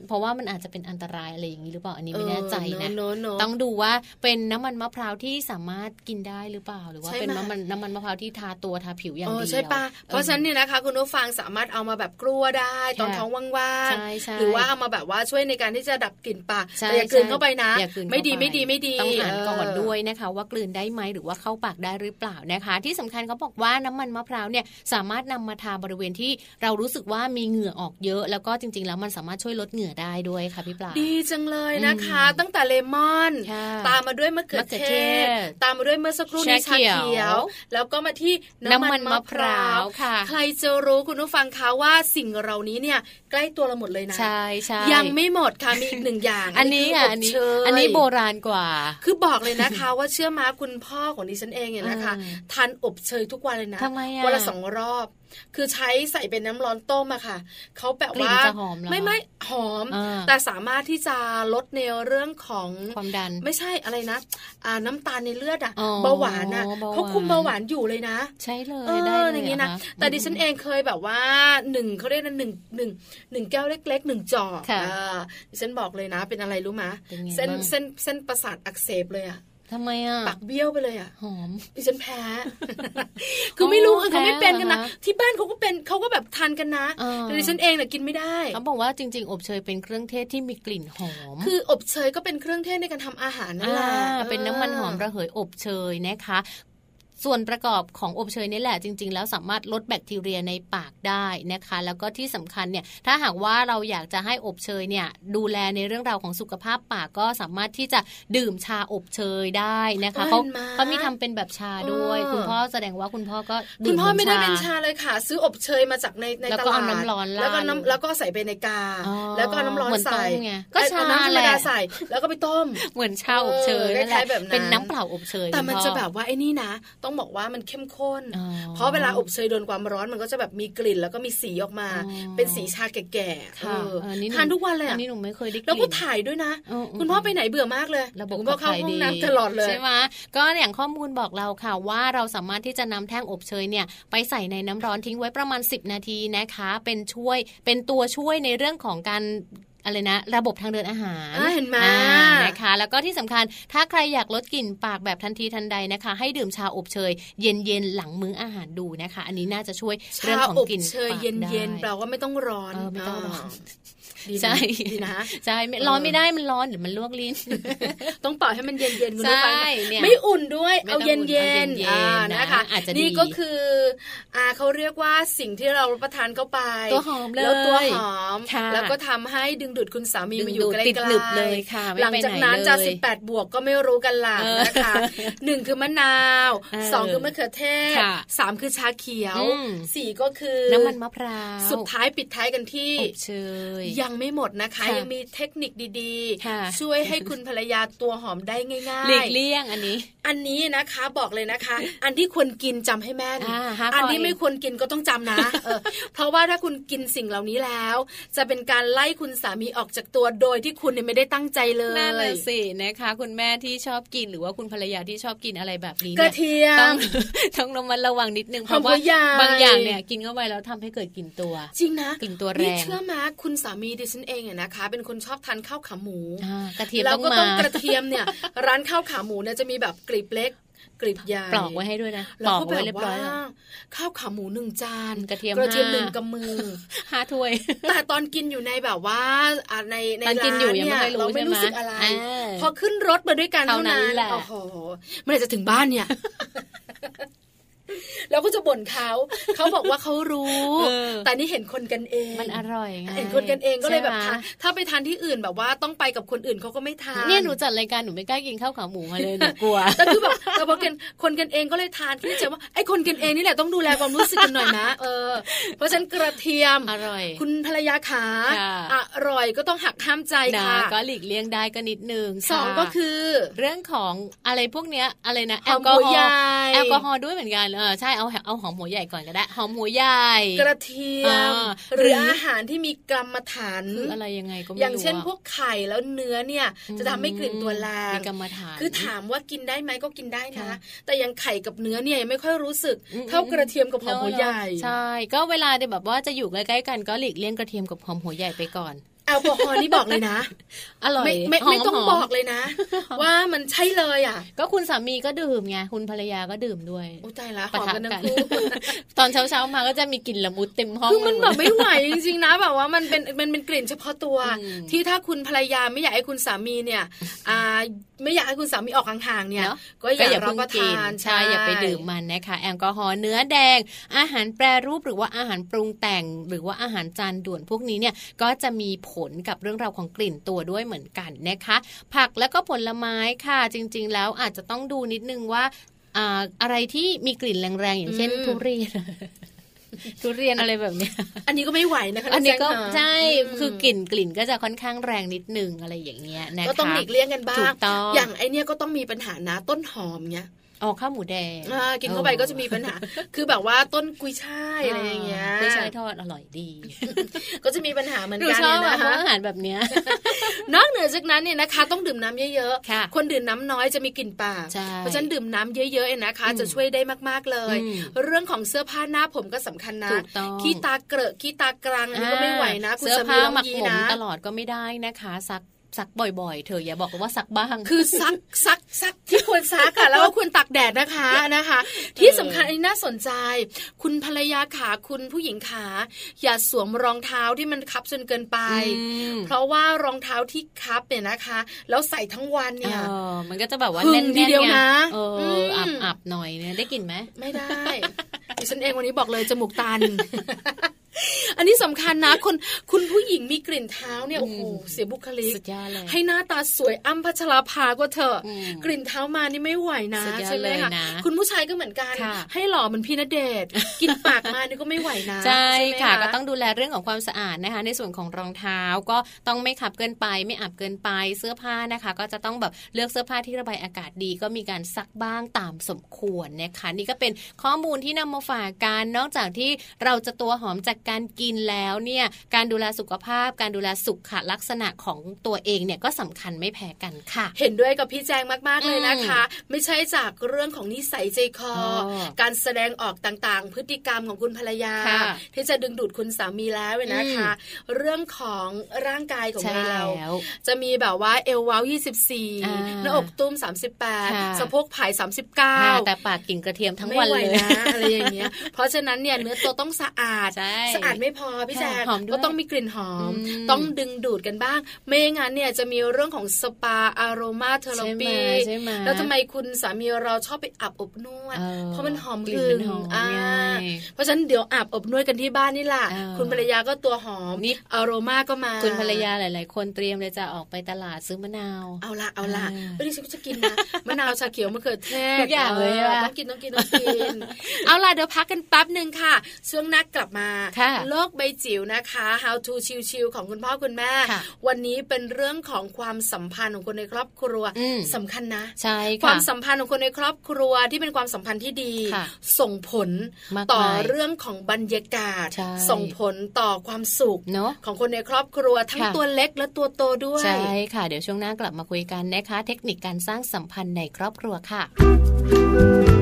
[SPEAKER 2] เพราะว่ามันอาจจะเป็นอันตรายอะไรอย่างนี้หรือเปล่าอันนี้ไม่แน่ใจนะ
[SPEAKER 3] เออเนอะเนอะ
[SPEAKER 2] ต้องดูว่าเป็นน้ำมันมะพร้าวที่สามารถกินได้หรือเปล่า หรือว่า
[SPEAKER 3] ใช่
[SPEAKER 2] เป็น
[SPEAKER 3] ไหม
[SPEAKER 2] น้ำมันน้ำมันมะพร้าวที่ทาตัวทาผิวอย่าง
[SPEAKER 3] อ๋อ
[SPEAKER 2] เดียว
[SPEAKER 3] ใช่ปะเพราะฉะนั้นเนี่ยนะคะคุณผู้ฟังสามารถเอามาแบบกลัวได้ ตอน
[SPEAKER 2] ค่ะ
[SPEAKER 3] ท้องว่าง
[SPEAKER 2] ใช่ใช่
[SPEAKER 3] ๆหรือว่าเอามาแบบว่าช่วยในการที่จะดับกลิ่นปาก
[SPEAKER 2] ใช่
[SPEAKER 3] แต่อย่ากลืนเข้าไปนะ
[SPEAKER 2] อย่ากลืนเข้า
[SPEAKER 3] ไม่ดี
[SPEAKER 2] ป
[SPEAKER 3] ไม่ดีไม่ดี
[SPEAKER 2] ต้องอ่านก่อน
[SPEAKER 3] เด้
[SPEAKER 2] วยนะคะ ว่ากลืนได้ไหมหรือว่าเข้าปากได้หรือเปล่านะคะ ที่สำคัญเขาบอกว่าน้ำมันมะพร้าวเนี่ยสามารถนำมาทาบริเวณที่เรารู้สึกว่ามีเหงื่อออกเยอะ แล้วก็จริง ๆ แล้วมันสามารถช่วยลดเหงื่อได้ด้วยค่ะพี่ปลา
[SPEAKER 3] ดีจังเลยนะคะ
[SPEAKER 2] อืม
[SPEAKER 3] ตั้งแต่เลมอน
[SPEAKER 2] ค่ะ
[SPEAKER 3] ตามมาด้วยมะเขือ
[SPEAKER 2] มะเขือ
[SPEAKER 3] เท
[SPEAKER 2] เท
[SPEAKER 3] ศ
[SPEAKER 2] ศ
[SPEAKER 3] ตามมาด้วยเมื่อสักครู่นี้
[SPEAKER 2] ชา
[SPEAKER 3] ชา
[SPEAKER 2] เขียว
[SPEAKER 3] เขียว แล้วก็มาที่
[SPEAKER 2] น้ำมันมะพร้าวค่ะ
[SPEAKER 3] ใครจะรู้คุณผู้ฟังคะว่าสิ่งเหล่านี้เนี่ยใกล้ตัวเราหมดเลยนะ
[SPEAKER 2] ใช่ใช่
[SPEAKER 3] ยังไม่หมดค่ะมีอีกหนึ่งอย่าง
[SPEAKER 2] อันนี้
[SPEAKER 3] คื
[SPEAKER 2] อะ
[SPEAKER 3] บ
[SPEAKER 2] อันนี้
[SPEAKER 3] เชย
[SPEAKER 2] อันนี้โบราณกว่า
[SPEAKER 3] คือบอกเลยนะคะว่าเชื่อมาคุณพ่อของดิฉันเองเนี่ยนะคะ
[SPEAKER 2] อืม
[SPEAKER 3] ทานอบเชยทุกวันเลยนะ
[SPEAKER 2] ทำไมอะ
[SPEAKER 3] วันละสองรอบ คือใช้ใส่เป็นน้ำร้อนต้มอะค่ะเขาแบบ
[SPEAKER 2] กลิ่น
[SPEAKER 3] ว่า
[SPEAKER 2] จะหอมเหรอ
[SPEAKER 3] ไม่ไม่หอม
[SPEAKER 2] อ่า
[SPEAKER 3] แต่สามารถที่จะลดในเรื่องของ
[SPEAKER 2] ความดัน
[SPEAKER 3] ไม่ใช่อะไรนะอ่าน้ำตาลในเลือดอะ
[SPEAKER 2] อ๋อ
[SPEAKER 3] เบาหวานอะ
[SPEAKER 2] เบาหวาน
[SPEAKER 3] เขาคุมเบาหวานอยู่เลยนะ
[SPEAKER 2] ใช่เลย
[SPEAKER 3] เอ
[SPEAKER 2] ได้
[SPEAKER 3] อ
[SPEAKER 2] เลย
[SPEAKER 3] อย่างนี้นะ
[SPEAKER 2] เหรค
[SPEAKER 3] แต่ดิฉันเองเคยแบบว่าหนึ่งเขาเรียกนะหนึ่งหนึ่งหนึ่งแก้วเล็กๆหนึ่งจอก
[SPEAKER 2] ค่ะ
[SPEAKER 3] อ่าดิฉันบอกเลยนะ เป็นอะไรรู้มะ
[SPEAKER 2] เป็นไง
[SPEAKER 3] เส้น
[SPEAKER 2] บ้าง
[SPEAKER 3] เส้นเส้นประสาทอักเสบเลยอะ
[SPEAKER 2] ทำไมอะ
[SPEAKER 3] ปากเบี้ยวไปเลยอะ
[SPEAKER 2] หอม
[SPEAKER 3] ดิฉันแพ้คือไม่รู้
[SPEAKER 2] อ๋อ
[SPEAKER 3] เขาไม่เป็นกันนะ
[SPEAKER 2] แพ้เหรอคะ
[SPEAKER 3] ที่บ้านเขาก็เป็นเขาก็แบบทานกันนะ
[SPEAKER 2] อ่า
[SPEAKER 3] แต่ดิฉันเองเนี่ยกินไม่ได้
[SPEAKER 2] เขาบอกว่าจริง ๆ อบเชยเป็นเครื่องเทศที่มีกลิ่นหอม
[SPEAKER 3] คืออบเชยก็เป็นเครื่องเทศในการทำอาหารนั่นแหละ
[SPEAKER 2] อ่าเป็นน้ำมันหอม
[SPEAKER 3] เระ
[SPEAKER 2] เหยอบเชยนะคะ ส่วนประกอบของอบเชยนี่แหละจริง ๆ แล้วสามารถลดแบคทีเรียในปากได้นะคะ แล้วก็ที่สำคัญเนี่ยถ้าหากว่าเราอยากจะให้อบเชยเนี่ยดูแลในเรื่องราวของสุขภาพปากก็สามารถที่จะดื่มชาอบเชยได้นะคะ
[SPEAKER 3] เห็
[SPEAKER 2] เขา
[SPEAKER 3] นไหม
[SPEAKER 2] เขามีทำเป็นแบบชาด้วย
[SPEAKER 3] เออ
[SPEAKER 2] คุณพ่อแสดงว่าคุณพ่อก็
[SPEAKER 3] คุ
[SPEAKER 2] ดื่
[SPEAKER 3] ณ
[SPEAKER 2] ม
[SPEAKER 3] พ่อไม่ได้ำเป็นชาเลยค่ะ ซื้ออบเชยมาจากในใน
[SPEAKER 2] แล้ว
[SPEAKER 3] ต
[SPEAKER 2] ก็
[SPEAKER 3] ลา
[SPEAKER 2] เอา
[SPEAKER 3] ด
[SPEAKER 2] น้ำร้อนราด
[SPEAKER 3] แล้วก็น้ำแล้วก็ใส่ไปในกา
[SPEAKER 2] อ๋อ
[SPEAKER 3] แล้วก็เอาน้ำร้อน
[SPEAKER 2] เหมือนต้
[SPEAKER 3] ใส่
[SPEAKER 2] มไงก็ชา
[SPEAKER 3] เอาน้ำธรรม
[SPEAKER 2] แห
[SPEAKER 3] ดา
[SPEAKER 2] ละ
[SPEAKER 3] ใส่แล้วก็ไปต้ม
[SPEAKER 2] เหมือนชาอบเชย
[SPEAKER 3] เออ
[SPEAKER 2] นั่นแห
[SPEAKER 3] คล้า
[SPEAKER 2] ละ
[SPEAKER 3] ยๆแบบนั้น
[SPEAKER 2] เป็นน้ำเปล่าอบเชย
[SPEAKER 3] แต่มัน
[SPEAKER 2] คุณพ่อ
[SPEAKER 3] จะแบบว่าไอ้นี่นะต้องบอกว่ามันเข้มข้น
[SPEAKER 2] อ๋อ
[SPEAKER 3] เพราะเวลาอบเชยโดนความร้อนมันก็จะแบบมีกลิ่นแล้วก็มีสีออกมา
[SPEAKER 2] อ๋อ
[SPEAKER 3] เป็นสีชาแก่ๆ
[SPEAKER 2] ค่ะ
[SPEAKER 3] เออ
[SPEAKER 2] เออนี่ห
[SPEAKER 3] ทานทุกวันเลย
[SPEAKER 2] อั
[SPEAKER 3] อะ
[SPEAKER 2] นนี้หนูไม่เคยได้ก
[SPEAKER 3] แล้วก็
[SPEAKER 2] ลิ่น
[SPEAKER 3] ถ่ายด้วยนะ
[SPEAKER 2] เออเออ
[SPEAKER 3] คุณพ่อไปไหนเบื่อมากเลย
[SPEAKER 2] ระบบ
[SPEAKER 3] คุณพ่อเข้า
[SPEAKER 2] ขับถ่ย
[SPEAKER 3] ห้อง
[SPEAKER 2] ดี
[SPEAKER 3] น้ำตลอดเลย
[SPEAKER 2] ใช่ไหมก็อย่างข้อมูลบอกเราค่ะว่าเราสามารถที่จะนำแท่งอบเชยเนี่ยไปใส่ในน้ำร้อนทิ้งไว้ประมาณ 10 นาทีนะคะ เป็นช่วยเป็นตัวช่วยในเรื่องของการ อะไรนะ ระบบทางเดินอาหาร
[SPEAKER 3] อ่าเห็นไหม
[SPEAKER 2] อ่านะคะ แล้วก็ที่สำคัญถ้าใครอยากลดกลิ่นปากแบบทันทีทันใดนะคะ ให้ดื่มชาอบเชยเย็นๆหลังมื้ออาหารดูนะคะ อันนี้น่าจะช่วยเรื่อง
[SPEAKER 3] ชา
[SPEAKER 2] ของ
[SPEAKER 3] อบ
[SPEAKER 2] กลิ่น
[SPEAKER 3] เชย
[SPEAKER 2] ปาก
[SPEAKER 3] เย็น
[SPEAKER 2] ได้
[SPEAKER 3] เย็นๆแปลว่าไม่ต้องร้อน
[SPEAKER 2] เออไม่ต้องร้อน
[SPEAKER 3] ดีนะ
[SPEAKER 2] ใช่
[SPEAKER 3] ดีนะ
[SPEAKER 2] ใช่ไม่ร้อนไม่ได้มันร้อนเดี๋ยวมันลวกลิ้น
[SPEAKER 3] ต้องเป่าให้มันเย็นเย็นๆคุณผู้ฟัง
[SPEAKER 2] ใช่เนี่ย
[SPEAKER 3] ไม่อุ่นด้วย
[SPEAKER 2] ไม่ต้
[SPEAKER 3] เอา
[SPEAKER 2] อง
[SPEAKER 3] เย็น
[SPEAKER 2] อุ่น
[SPEAKER 3] เย็
[SPEAKER 2] เอา
[SPEAKER 3] น
[SPEAKER 2] เย็นๆ
[SPEAKER 3] อ่า
[SPEAKER 2] นะ
[SPEAKER 3] นะคะ
[SPEAKER 2] อาจจะดี
[SPEAKER 3] นี่ก็คืออ่าเขาเรียกว่าสิ่งที่เรารับประทานเข้าไป
[SPEAKER 2] ตัวหอมเลย
[SPEAKER 3] แล้วตัวหอม
[SPEAKER 2] ค่ะ
[SPEAKER 3] แล้วก็ทำให้ดึงดูดคุณสามี
[SPEAKER 2] ดึง
[SPEAKER 3] มาอยู่
[SPEAKER 2] ดูด
[SPEAKER 3] ใกล้
[SPEAKER 2] ติด
[SPEAKER 3] ๆ
[SPEAKER 2] หนึบเลยค่ะไม่
[SPEAKER 3] หลัง
[SPEAKER 2] ไป
[SPEAKER 3] จาก
[SPEAKER 2] ไหน
[SPEAKER 3] นั้นจะ
[SPEAKER 2] เลย
[SPEAKER 3] สิบแปดบวกก็ไม่รู้กันหลัง
[SPEAKER 2] เออ
[SPEAKER 3] นะคะหนึ่งคือมะนาว
[SPEAKER 2] เออ
[SPEAKER 3] สองคือมะเขือเทศ
[SPEAKER 2] ค่ะ
[SPEAKER 3] สามคือชาเขียว
[SPEAKER 2] อืม
[SPEAKER 3] สี่ก็คือ
[SPEAKER 2] น้ำมันมะพร้าว
[SPEAKER 3] สุดท้ายปิดท้ายกันที่
[SPEAKER 2] อบเชย
[SPEAKER 3] ยังไม่หมดนะคะ
[SPEAKER 2] ค่ะ
[SPEAKER 3] ยังมีเทคนิคดี
[SPEAKER 2] ค่ะ
[SPEAKER 3] ช่วยให้คุณภรรยาตัวหอมได้ง่าย
[SPEAKER 2] หลีกเลี่ยงอันนี้
[SPEAKER 3] ๆ อันนี้นะคะบอกเลยนะคะ อันที่ควรกินจำให้แม่น
[SPEAKER 2] อ่าห้า
[SPEAKER 3] อัน
[SPEAKER 2] ข้อ
[SPEAKER 3] ที่
[SPEAKER 2] เอง
[SPEAKER 3] ไม่ควรกินก็ต้องจำนะเออเพราะว่าถ้าคุณกินสิ่งเหล่านี้แล้ว จะเป็นการไล่คุณสามีออกจากตัวโดยที่คุณเนี่ยไม่ได้ตั้งใจเลย
[SPEAKER 2] นั่นแหละสินะคะ คุณแม่ที่ชอบกินหรือว่าคุณภรรยาที่ชอบกินอะไรแบบนี้
[SPEAKER 3] ก
[SPEAKER 2] เนี่
[SPEAKER 3] ระ
[SPEAKER 2] ย
[SPEAKER 3] เทีย
[SPEAKER 2] ต้อง
[SPEAKER 3] ม
[SPEAKER 2] ต้องระมัดระวังนิดนึงเพ
[SPEAKER 3] หอม
[SPEAKER 2] ราะว่า
[SPEAKER 3] หัวใหญ่
[SPEAKER 2] บางอย่างเนี่ยกินเข้าไปแล้วทำให้เกิดกลิ่นตัว
[SPEAKER 3] จริงนะ
[SPEAKER 2] กลิ่นตัวแร
[SPEAKER 3] นี่
[SPEAKER 2] ง
[SPEAKER 3] เชื่อมาคุณสามีดิฉันเองเนี่ยนะคะ เป็นคนชอบทานข้าวขาหมู
[SPEAKER 2] อ่ากระเทียม
[SPEAKER 3] แล้ว
[SPEAKER 2] ต้อง
[SPEAKER 3] ก็
[SPEAKER 2] มา
[SPEAKER 3] ต้องกระเทียมเนี่ย ร้านข้าวขาหมูเนี่ยจะมีแบบกรีบเล็กกรีบใหญ่
[SPEAKER 2] ปลอกไว้ให้ด้วยนะป
[SPEAKER 3] แล้
[SPEAKER 2] ล
[SPEAKER 3] ว
[SPEAKER 2] อก
[SPEAKER 3] ก็แบ
[SPEAKER 2] ไว้
[SPEAKER 3] บ
[SPEAKER 2] เรียบร้อ
[SPEAKER 3] ว่าย
[SPEAKER 2] แล้ว
[SPEAKER 3] ข้าวขาหมูหนึ่งจาน
[SPEAKER 2] กระเทียม
[SPEAKER 3] กระเทียม
[SPEAKER 2] ห้า
[SPEAKER 3] หนึ่งกำมือ
[SPEAKER 2] ห้าถ้วย
[SPEAKER 3] แต่ตอนกินอยู่ในแบบว่าอ่าในใน
[SPEAKER 2] ตอนกิน
[SPEAKER 3] ร้าน
[SPEAKER 2] อยู่ยัง
[SPEAKER 3] เนี่
[SPEAKER 2] ไม่
[SPEAKER 3] ย
[SPEAKER 2] ค่อยรู้
[SPEAKER 3] เราไม่รู้
[SPEAKER 2] ใช่ไหม
[SPEAKER 3] สึกอะไร
[SPEAKER 2] อ่า
[SPEAKER 3] พอขึ้นรถมาด้วยกัน
[SPEAKER 2] เท่า
[SPEAKER 3] เท่า
[SPEAKER 2] นั้
[SPEAKER 3] นั้น
[SPEAKER 2] นแหละ
[SPEAKER 3] โอ้โหเมื่อไหรจะถึงบ้านเนี่ย แล้วก็จะบ่นเขาเขาบอกว่าเขารู้
[SPEAKER 2] เออ
[SPEAKER 3] แต่นี่เห็นคนกันเอง
[SPEAKER 2] มันอร่อยไง
[SPEAKER 3] เห็นคนกันเองก็เลยแบบ
[SPEAKER 2] ใช่
[SPEAKER 3] ทา
[SPEAKER 2] ไหม
[SPEAKER 3] นถ้าไปทานที่อื่นแบบว่าต้องไปกับคนอื่นเขาก็ไม่ทาน
[SPEAKER 2] เนี่ยหนูจัดรายการหนูไม่กล้ากินข้าวขาหมูมาเลยหนูกลัว
[SPEAKER 3] แต่คือแบบแต่พอกันคนกันเองก็เลยทานคิดในใจว่าไอ้คนกันเองนี่แหละต้องดูแลความรู้สึกกันหน่อยนะเออเพราะฉะนั้นกระเทียม
[SPEAKER 2] อร่อย
[SPEAKER 3] คุณภรรยาขา
[SPEAKER 2] ค่ะ
[SPEAKER 3] อร่อยก็ต้องหักห้ามใจ
[SPEAKER 2] นะ
[SPEAKER 3] ค่ะ
[SPEAKER 2] ก็หลีกเลี่ยงได้ก็นิดนึง
[SPEAKER 3] สอง
[SPEAKER 2] ค่ะ
[SPEAKER 3] ก็คือ
[SPEAKER 2] เรื่องของอะไรพวกเนี้ยอะไรนะ
[SPEAKER 3] ห
[SPEAKER 2] แอ
[SPEAKER 3] อ
[SPEAKER 2] ล
[SPEAKER 3] ม
[SPEAKER 2] กอ
[SPEAKER 3] หัว
[SPEAKER 2] ฮอ
[SPEAKER 3] ใหญ่
[SPEAKER 2] ล์แอลกอฮอล์ด้วยเหมือนกันเออใช่เอาเอาหอมหัวใหญ่ก่อนก็ได้หอมหัวใหญ่
[SPEAKER 3] กระเทียม
[SPEAKER 2] อ่า
[SPEAKER 3] หรือ
[SPEAKER 2] หรือ
[SPEAKER 3] อาหารที่มีกรรมฐาน
[SPEAKER 2] คืออะไรยังไงก็ไม่รู้
[SPEAKER 3] อย่างเช่น
[SPEAKER 2] อะ
[SPEAKER 3] พวกไข่แล้วเนื้อเนี่ย จะทำให้กลิ่นตัวแรง
[SPEAKER 2] มีกรรมฐาน
[SPEAKER 3] คือถามว่ากินได้ไหมก็กินได้นะ
[SPEAKER 2] ค่ะ
[SPEAKER 3] แต่อยังไข่กับเนื้อเนี่ยยังไม่ค่อยรู้สึก
[SPEAKER 2] อืม
[SPEAKER 3] เท่ากระเทียมกับหอมหัวใหญ่
[SPEAKER 2] ใช่ ก็เวลาเดี๋ยวแบบว่าจะอยู่ใกล้ๆกันก็หลีกเลี่ยงกระเทียมกับหอมหัวใหญ่ไปก่อน
[SPEAKER 3] แอลกอฮอล์นี่บอกเลยนะ
[SPEAKER 2] อร่อย
[SPEAKER 3] ไม่ไม่
[SPEAKER 2] หอ
[SPEAKER 3] ไม่ต้อง
[SPEAKER 2] ห
[SPEAKER 3] บอกเลยนะ ว่ามันใช่เลยอะ
[SPEAKER 2] ก็คุณสามีก็ดื่มไงคุณภรรยาก็ดื่มด้วย
[SPEAKER 3] อุ้ตายละห
[SPEAKER 2] ปะ
[SPEAKER 3] อม
[SPEAKER 2] ทะ
[SPEAKER 3] กันทั้
[SPEAKER 2] กั
[SPEAKER 3] ง
[SPEAKER 2] น
[SPEAKER 3] คู่
[SPEAKER 2] ตอนเช้าๆมาก็จะมีกลิ่นละมุดเต็มห้อง
[SPEAKER 3] คือมัน
[SPEAKER 2] เลย
[SPEAKER 3] แบบไม่ไหวจริงๆนะแบบว่ามันเป็นมันเป็นกลิ่นเฉพาะตัว
[SPEAKER 2] อืม
[SPEAKER 3] ที่ถ้าคุณภรรยาไม่อยากให้คุณสามีเนี่ยอ่าไม่อยากให้คุณสามีออกห่างๆเนี่ย
[SPEAKER 2] เนอะ
[SPEAKER 3] ก็อย่ารับ
[SPEAKER 2] เพิ่ง
[SPEAKER 3] ประ
[SPEAKER 2] กิ
[SPEAKER 3] ทาน
[SPEAKER 2] ใช่อย่าไปดื่มมันนะคะ แอลกอฮอล์เนื้อแดง อาหารแปรรูปหรือว่าอาหารปรุงแต่ง หรือว่าอาหารจานด่วนพวกนี้เนี่ยก็จะมีผลกับเรื่องราวของกลิ่นตัวด้วยเหมือนกันนะคะ ผักแล้วก็ผลไม้ค่ะ จริง ๆ แล้วอาจจะต้องดูนิดนึงว่าอ่าอะไรที่มีกลิ่นแรงๆอย่างเช่น
[SPEAKER 3] อืม
[SPEAKER 2] ทุเรียนทุเรียนอะไรแบบเนี้ย
[SPEAKER 3] อันนี้ก็ไม่ไหวนะคะ
[SPEAKER 2] อันนี้ก็
[SPEAKER 3] แจ้งค่ะ
[SPEAKER 2] ใช่
[SPEAKER 3] ม
[SPEAKER 2] คือกลิ่นกลิ่นก็จะค่อนข้างแรงนิดนึงอะไรอย่างเงี้ยนะคะ
[SPEAKER 3] ก็ต้องหลีกเลี่ยงกันบ้า
[SPEAKER 2] ถู
[SPEAKER 3] ง
[SPEAKER 2] กต้อง
[SPEAKER 3] อย่างไอเนี้ยก็ต้องมีปัญหานะต้นหอมเนี้ย
[SPEAKER 2] ออกข้าวหมูแดง
[SPEAKER 3] อ่ากินเข้าไปก็จะมีปัญหา คือแบบว่าต้นกุยช่ายอะไรอย่างเงี้ย
[SPEAKER 2] ไม่ใช่ทอดอร่อยดี
[SPEAKER 3] ก็จะมีปัญหาเหมือน
[SPEAKER 2] หนู
[SPEAKER 3] กัน
[SPEAKER 2] ชอบ
[SPEAKER 3] เนี่ย
[SPEAKER 2] อะ
[SPEAKER 3] นะ
[SPEAKER 2] พวก
[SPEAKER 3] คะ
[SPEAKER 2] อาหารแบบเนี้ย
[SPEAKER 3] นอกเหนือจากนั้นเนี่ยนะคะ ต้องดื่มน้ำเยอะ
[SPEAKER 2] ค่ะ
[SPEAKER 3] คนดื่มน้ำน้อยจะมีกลิ่นปาก
[SPEAKER 2] ใช่
[SPEAKER 3] เพราะฉะนั้นดื่มน้ำเยอะๆเนี่ยนะคะ
[SPEAKER 2] อืม
[SPEAKER 3] จะช่วยได้มากๆเลย
[SPEAKER 2] อืม
[SPEAKER 3] เรื่องของเสื้อผ้าหน้าผมก็สำคัญนะ
[SPEAKER 2] ถูกต้อง
[SPEAKER 3] ขี้ตาเกลอะขี้ตากรังอันนี้ก็ไม่ไหวนะคุณ
[SPEAKER 2] เสื้อ
[SPEAKER 3] สามี
[SPEAKER 2] ผ้า
[SPEAKER 3] ลอง
[SPEAKER 2] หมัก
[SPEAKER 3] ยี
[SPEAKER 2] หมม
[SPEAKER 3] นะ
[SPEAKER 2] ตลอดก็ไม่ได้นะคะซัก ซักบ่อยๆ เธออย่าบอกว่าซักบ้าง
[SPEAKER 3] คือซักซักซักที่ควรซักอะแล้วก็ควรตักแดดนะคะนะคะ ที่สำคัญอันนี้น่าสนใจ คุณภรรยาขาคุณผู้หญิงขาอย่าสวมรองเท้าที่มันคับจนเกินไป
[SPEAKER 2] อืม
[SPEAKER 3] เพราะว่ารองเท้าที่คับเนี่ยนะคะ แล้วใส่ทั้งวันเนี่ย
[SPEAKER 2] เออมันก็จะแบบว่า
[SPEAKER 3] หึง
[SPEAKER 2] แน่นๆ
[SPEAKER 3] ทีเดียว
[SPEAKER 2] ไง
[SPEAKER 3] นะ
[SPEAKER 2] เออ
[SPEAKER 3] ม
[SPEAKER 2] อับอับหน่อยเนี่ยได้กลิ่นไหม
[SPEAKER 3] ไม่ได้ดิฉันเองวันนี้บอกเลยจมูกตัน อันนี้สำคัญนะคนคุณผู้หญิงมีกลิ่นเท้าเนี่ยโอ้โหเสียบุคลิก
[SPEAKER 2] สุดยอดเลย
[SPEAKER 3] ให้หน้าตาสวยอ้ำพัชราภาก็เถอะ
[SPEAKER 2] อืม
[SPEAKER 3] กลิ่นเท้ามานี่ไม่ไหวนะ
[SPEAKER 2] สุดยอด
[SPEAKER 3] ใช่ไหมคะ
[SPEAKER 2] เลยนะ
[SPEAKER 3] คุณผู้ชายก็เหมือนกัน
[SPEAKER 2] ค่ะ
[SPEAKER 3] ให้หล่อเหมือนพี่ณเดชน์กินปากมานี่ก็ไม่ไหวนะ
[SPEAKER 2] ใช่
[SPEAKER 3] ไหม
[SPEAKER 2] ค่ะ ก็ต้องดูแลเรื่องของความสะอาดนะคะ ในส่วนของรองเท้าก็ต้องไม่ขับเกินไป ไม่อับเกินไปเสื้อผ้านะคะ ก็จะต้องแบบเลือกเสื้อผ้าที่ระบายอากาศดี ก็มีการซักบ้างตามสมควรนะคะนี่ก็เป็นข้อมูลที่นำมาฝากกันนอกจากที่เราจะตัวหอมจากการกินแล้วเนี่ยการดูแลสุขภาพ การดูแลสุขลักษณะของตัวเองเนี่ยก็สำคัญไม่แพ้กันค่ะ
[SPEAKER 3] เห็นด้วยกับพี่แจงมากๆเลยนะคะ
[SPEAKER 2] อื
[SPEAKER 3] ไม่ใช่จากเรื่องของนิสัยใจคอ
[SPEAKER 2] อ๋อ
[SPEAKER 3] การแสดงออกต่างๆ พฤติกรรมของคุณภรรยา
[SPEAKER 2] ค่ะ
[SPEAKER 3] ที่จะดึงดูดคุณสามีแล้วเว้ยนะคะ เรื่องของร่างกายของ
[SPEAKER 2] ใช่
[SPEAKER 3] เรา
[SPEAKER 2] แล้ว
[SPEAKER 3] จะมีแบบว่าเอวเว้า
[SPEAKER 2] อ่า
[SPEAKER 3] 24 หน้าอกตุ้ม
[SPEAKER 2] ค่ะ
[SPEAKER 3] 38 สะโพกผาย
[SPEAKER 2] ค่ะ
[SPEAKER 3] 39
[SPEAKER 2] แต่ปากกลิ่นกระเทียมทั้ง
[SPEAKER 3] ไม่
[SPEAKER 2] วัน
[SPEAKER 3] ไหว
[SPEAKER 2] เลย
[SPEAKER 3] นะอะไรอย่างเงี้ยเพราะฉะนั้นเนี่ยเนื้อตัวต้องสะอาด
[SPEAKER 2] ใช่
[SPEAKER 3] สะอาดไม่พอพี่แจง
[SPEAKER 2] หอมด้วย
[SPEAKER 3] ก็ต้องมีกลิ่นหอม
[SPEAKER 2] อืม
[SPEAKER 3] ต้องดึงดูดกันบ้าง ไม่อย่างนั้นเนี่ยจะมีเรื่องของสปาอารมาเทอรา
[SPEAKER 2] ใช่ไหม
[SPEAKER 3] ปี
[SPEAKER 2] ใช่ไหม
[SPEAKER 3] แล้วทำไมคุณสามีเราชอบไปอาบอบนวด
[SPEAKER 2] เออ
[SPEAKER 3] เพราะมันหอม
[SPEAKER 2] กลิ่น
[SPEAKER 3] หึ
[SPEAKER 2] มัน
[SPEAKER 3] ง
[SPEAKER 2] หอม
[SPEAKER 3] อ่า
[SPEAKER 2] ไง
[SPEAKER 3] เพราะฉะนั้นเดี๋ยวอาบอบนวดกันที่บ้านนี่แหละ
[SPEAKER 2] เออ
[SPEAKER 3] คุณภรรยาก็ตัวหอม
[SPEAKER 2] นิด
[SPEAKER 3] อารมาก็มา
[SPEAKER 2] คุณภรรยาหลาย ๆ คนเตรียมเลยจะออกไปตลาดซื้อมะนาว
[SPEAKER 3] เอาละเอาละ
[SPEAKER 2] อ่า
[SPEAKER 3] ไม่ได้ฉันก็จะกินนะมะนาวชาเขียวมะเขือเทศ
[SPEAKER 2] ทุกอย่างเลย
[SPEAKER 3] อ
[SPEAKER 2] ใช่ปะ
[SPEAKER 3] ต้องกินต้องกินต้องกินเอาล่ะเดี๋ยวพักกันแป๊บหนึ่งค่ะช่วงหนักกลับมา
[SPEAKER 2] ค่ะค่ะ
[SPEAKER 3] โลกใบจิ๋วนะคะ How to ชิวๆของคุณพ่อคุณแม่
[SPEAKER 2] ค่ะ
[SPEAKER 3] วันนี้เป็นเรื่องของความสัมพันธ์ของคนในครอบครัว
[SPEAKER 2] อืม
[SPEAKER 3] สำคัญนะ
[SPEAKER 2] ใช่
[SPEAKER 3] ค
[SPEAKER 2] ค่ะ
[SPEAKER 3] วามสัมพันธ์ของคนในครอบครัวที่เป็นความสัมพันธ์ที่ดี
[SPEAKER 2] ค่ะ
[SPEAKER 3] ส่งผล
[SPEAKER 2] มาก
[SPEAKER 3] ต่อ
[SPEAKER 2] มาย
[SPEAKER 3] เรื่องของบรรยากาศ
[SPEAKER 2] ใช่
[SPEAKER 3] ส่งผลต่อความสุข
[SPEAKER 2] เนาะ
[SPEAKER 3] ของคนในครอบครัวทั้ง
[SPEAKER 2] ค่ะ
[SPEAKER 3] ตัวเล็กและตัวโตด้วย
[SPEAKER 2] ใช่ค่ะ เดี๋ยวช่วงหน้ากลับมาคุยกันนะคะ เทคนิคการสร้างสัมพันธ์ในครอบครัวค่ะ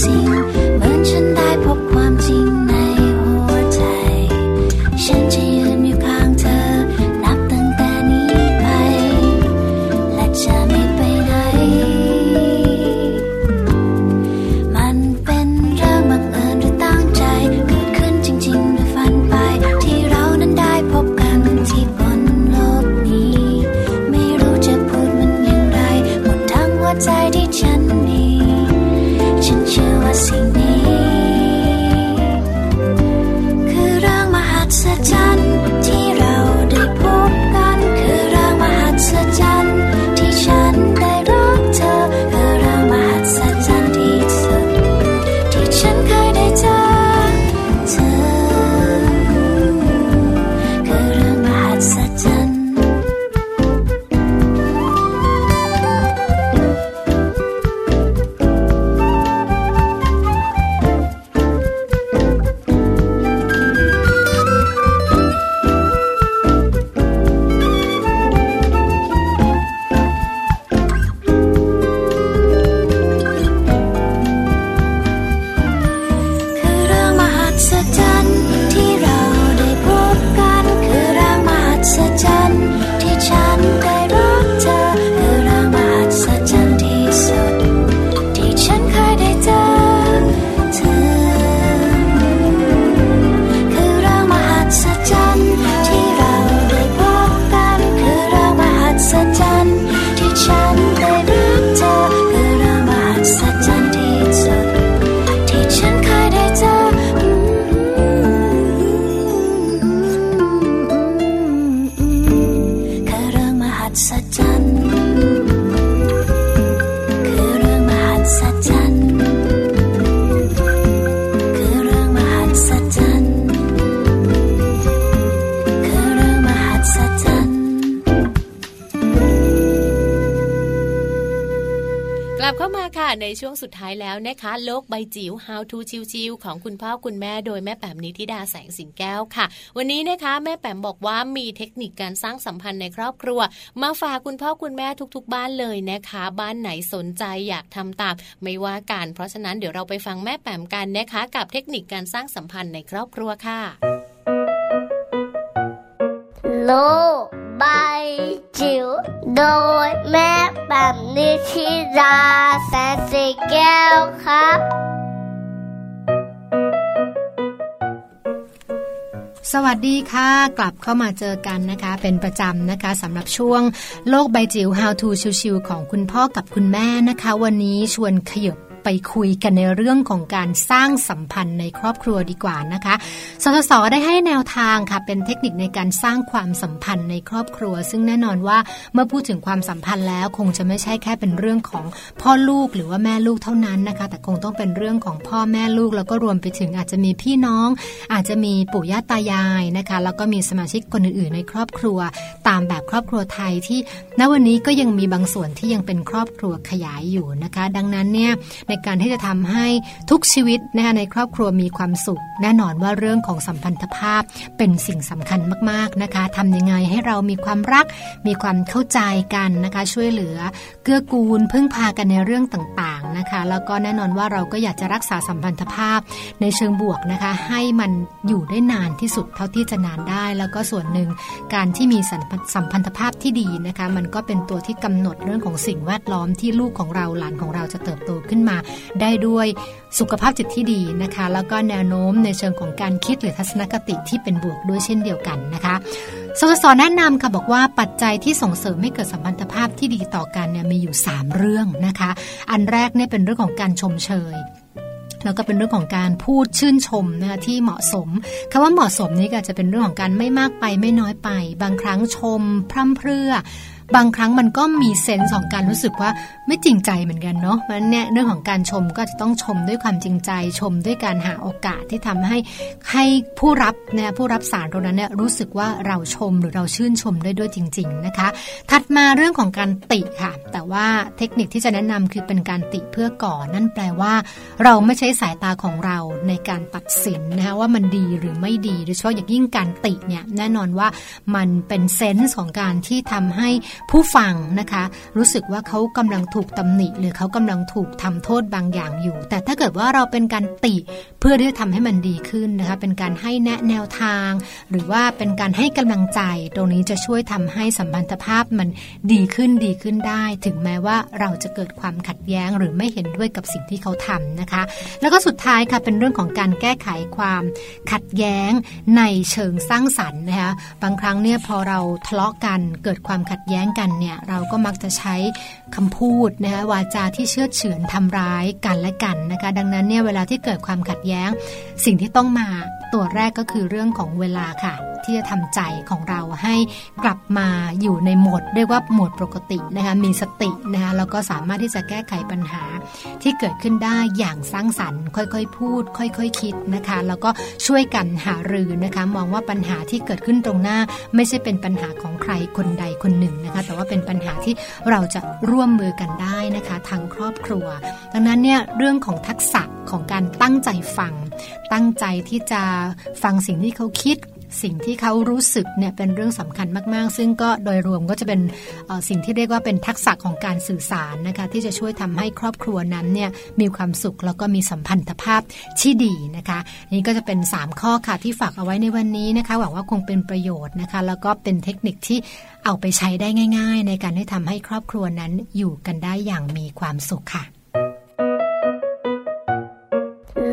[SPEAKER 6] เสุดท้ายแล้วนะ
[SPEAKER 2] คะโลกใบจิ๋ว How to ชิวๆของคุณพ่อคุณแม่โดยแม่แป๋มนิธิดาแสงสิงแก้วค่ะ วันนี้นะคะแม่แป๋มบอกว่ามีเทคนิคการสร้างสัมพันธ์ในครอบครัว มาฝากคุณพ่อคุณแม่ทุกๆ บ้านเลยนะคะ บ้านไหนสนใจอยากทำตามไม่ว่ากันเพราะฉะนั้นเดี๋ยวเราไปฟังแม่แป๋มกันนะคะ กับเทคนิคการสร้างสัมพันธ์ในครอบครัวค่ะ
[SPEAKER 7] โลกใบจิ๋วโดยแม่แบบนิชิราแสนสีแก้วครับ
[SPEAKER 8] สวัสดีค่ะ กลับเข้ามาเจอกันนะคะ เป็นประจำนะคะสำหรับช่วงโลกใบจิ๋ว How to ชิวๆของคุณพ่อกับคุณแม่นะคะ วันนี้ชวนขยบ ไปคุยกันในเรื่องของการสร้างสัมพันธ์ในครอบครัวดีกว่านะคะสสสได้ให้แนวทางค่ะเป็นเทคนิคในการสร้างความสัมพันธ์ในครอบครัว ซึ่งแน่นอนว่าเมื่อพูดถึงความสัมพันธ์แล้ว คงจะไม่ใช่แค่เป็นเรื่องของพ่อลูกหรือว่าแม่ลูกเท่านั้นนะคะ แต่คงต้องเป็นเรื่องของพ่อแม่ลูก แล้วก็รวมไปถึงอาจจะมีพี่น้อง อาจจะมีปู่ย่าตายายนะคะ แล้วก็มีสมาชิกคนอื่นๆในครอบครัว ตามแบบครอบครัวไทยที่ณวันนี้ก็ยังมีบางส่วนที่ยังเป็นครอบครัวขยายอยู่นะคะ ดังนั้นเนี่ยในการที่จะทำให้ทุกชีวิตนะคะในครอบครัวมีความสุข แน่นอนว่าเรื่องของสัมพันธภาพเป็นสิ่งสำคัญมากๆนะคะทำยังไงให้เรามีความรัก มีความเข้าใจกันนะคะช่วยเหลือ กื้อกูลพึ่งพากันในเรื่องต่างๆนะคะ แล้วก็แน่นอนว่าเราก็อยากจะรักษาสัมพันธภาพในเชิงบวกนะคะ ให้มันอยู่ได้นานที่สุดเท่าที่จะนานได้ แล้วก็ส่วนหนึ่งการที่มีสัมพันสัมพันธภาพที่ดีนะคะ มันก็เป็นตัวที่กำหนดเรื่องของสิ่งแวดล้อมที่ลูกของเราหลานของเราจะเติบโตขึ้นมา ได้ด้วยสุขภาพจิตที่ดีนะคะ แล้วก็แนวโน้มในเชิงของการคิดหรือทัศนคติที่เป็นบวกด้วยเช่นเดียวกันนะคะสสสแนะนำค่ะบอกว่าปัจจัยที่ส่งเสริมให้เกิดสัมพันธภาพที่ดีต่อกันเนี่ยมีอยู่ 3 เรื่องนะคะ อันแรกเนี่ยเป็นเรื่องของการชมเชยแล้วก็เป็นเรื่องของการพูดชื่นชมนะคะที่เหมาะสมคำว่าเหมาะสมนี่ก็จะเป็นเรื่องของการไม่มากไปไม่น้อยไป บางครั้งชมพร่ำเพรื่อ บางครั้งมันก็มีเซนส์ของการรู้สึกว่าไม่จริงใจเหมือนกันเนาะมันเนี่ยเรื่องของการชมก็จะต้องชมด้วยความจริงใจชมด้วยการหาโอกาสที่ทำให้ให้ผู้รับเนี่ยผู้รับสารตรงนั้นเนี่ยรู้สึกว่าเราชมหรือเราชื่นชมได้ด้วยจริง ๆนะคะ ถัดมาเรื่องของการติค่ะ แต่ว่าเทคนิคที่จะแนะนำคือเป็นการติเพื่อก่อนั่นแปลว่า เราไม่ใช้สายตาของเราในการตัดสินนะคะว่ามันดีหรือไม่ดีโดยเฉพาะอย่างยิ่งการติเนี่ยแน่นอนว่ามันเป็นเซนส์ของการที่ทำให้ผู้ฟังนะคะ รู้สึกว่าเขากำลังถูกตำหนิ หรือเขากำลังถูกทำโทษบางอย่างอยู่ แต่ถ้าเกิดว่าเราเป็นการติเพื่อที่จะทำให้มันดีขึ้นนะคะ เป็นการให้แนะแนวทาง หรือว่าเป็นการให้กำลังใจ ตรงนี้จะช่วยทำให้สัมพันธภาพมันดีขึ้นดีขึ้นได้ ถึงแม้ว่าเราจะเกิดความขัดแย้งหรือไม่เห็นด้วยกับสิ่งที่เขาทำนะคะ แล้วก็สุดท้ายค่ะเป็นเรื่องของการแก้ไขความขัดแย้งในเชิงสร้างสรรค์นะคะบางครั้งเนี่ยพอเราทะเลาะกันเกิดความขัดแย้งงกันเนี่ยเราก็มักจะใช้คำพูดนะคะวาจาที่เชื่อเฉือนทำร้ายกันและกันนะคะดังนั้นเนี่ยเวลาที่เกิดความขัดแย้ง สิ่งที่ต้องมา ตัวแรกก็คือเรื่องของเวลาค่ะ ที่จะทำใจของเราให้กลับมาอยู่ในโหมด เรียกว่าโหมดปกตินะคะมีสตินะคะแล้วก็สามารถที่จะแก้ไขปัญหา ที่เกิดขึ้นได้อย่างสร้างสรรค์ ค่อยๆ พูด ค่อยๆคคิดนะคะ แล้วก็ช่วยกันหารือนะคะมองว่าปัญหาที่เกิดขึ้นตรงหน้า ไม่ใช่เป็นปัญหาของใครคนใดคนหนึ่งนะคะแต่ว่าเป็นปัญหาที่เราจะร่วมมือกันได้นะคะทางครอบครัว ดังนั้นเนี่ยเรื่องของทักษะของการตั้งใจฟัง ตั้งใจที่จะฟังสิ่งที่เขาคิด สิ่งที่เขารู้สึกเนี่ยเป็นเรื่องสำคัญมาก ๆ ซึ่งก็โดยรวมก็จะเป็นสิ่งที่เรียกว่าเป็นทักษะของการสื่อสารนะคะที่จะช่วยทำให้ครอบครัวนั้นเนี่ยมีความสุขแล้วก็มีสัมพันธภาพที่ดีนะคะนี่ก็จะเป็น 3 ข้อค่ะที่ฝากเอาไว้ในวันนี้นะคะหวังว่าคงเป็นประโยชน์นะคะแล้วก็เป็นเทคนิคที่เอาไปใช้ได้ง่าย ๆ ในการที่ทำให้ครอบครัวนั้นอยู่กันได้อย่างมีความสุขค่ะ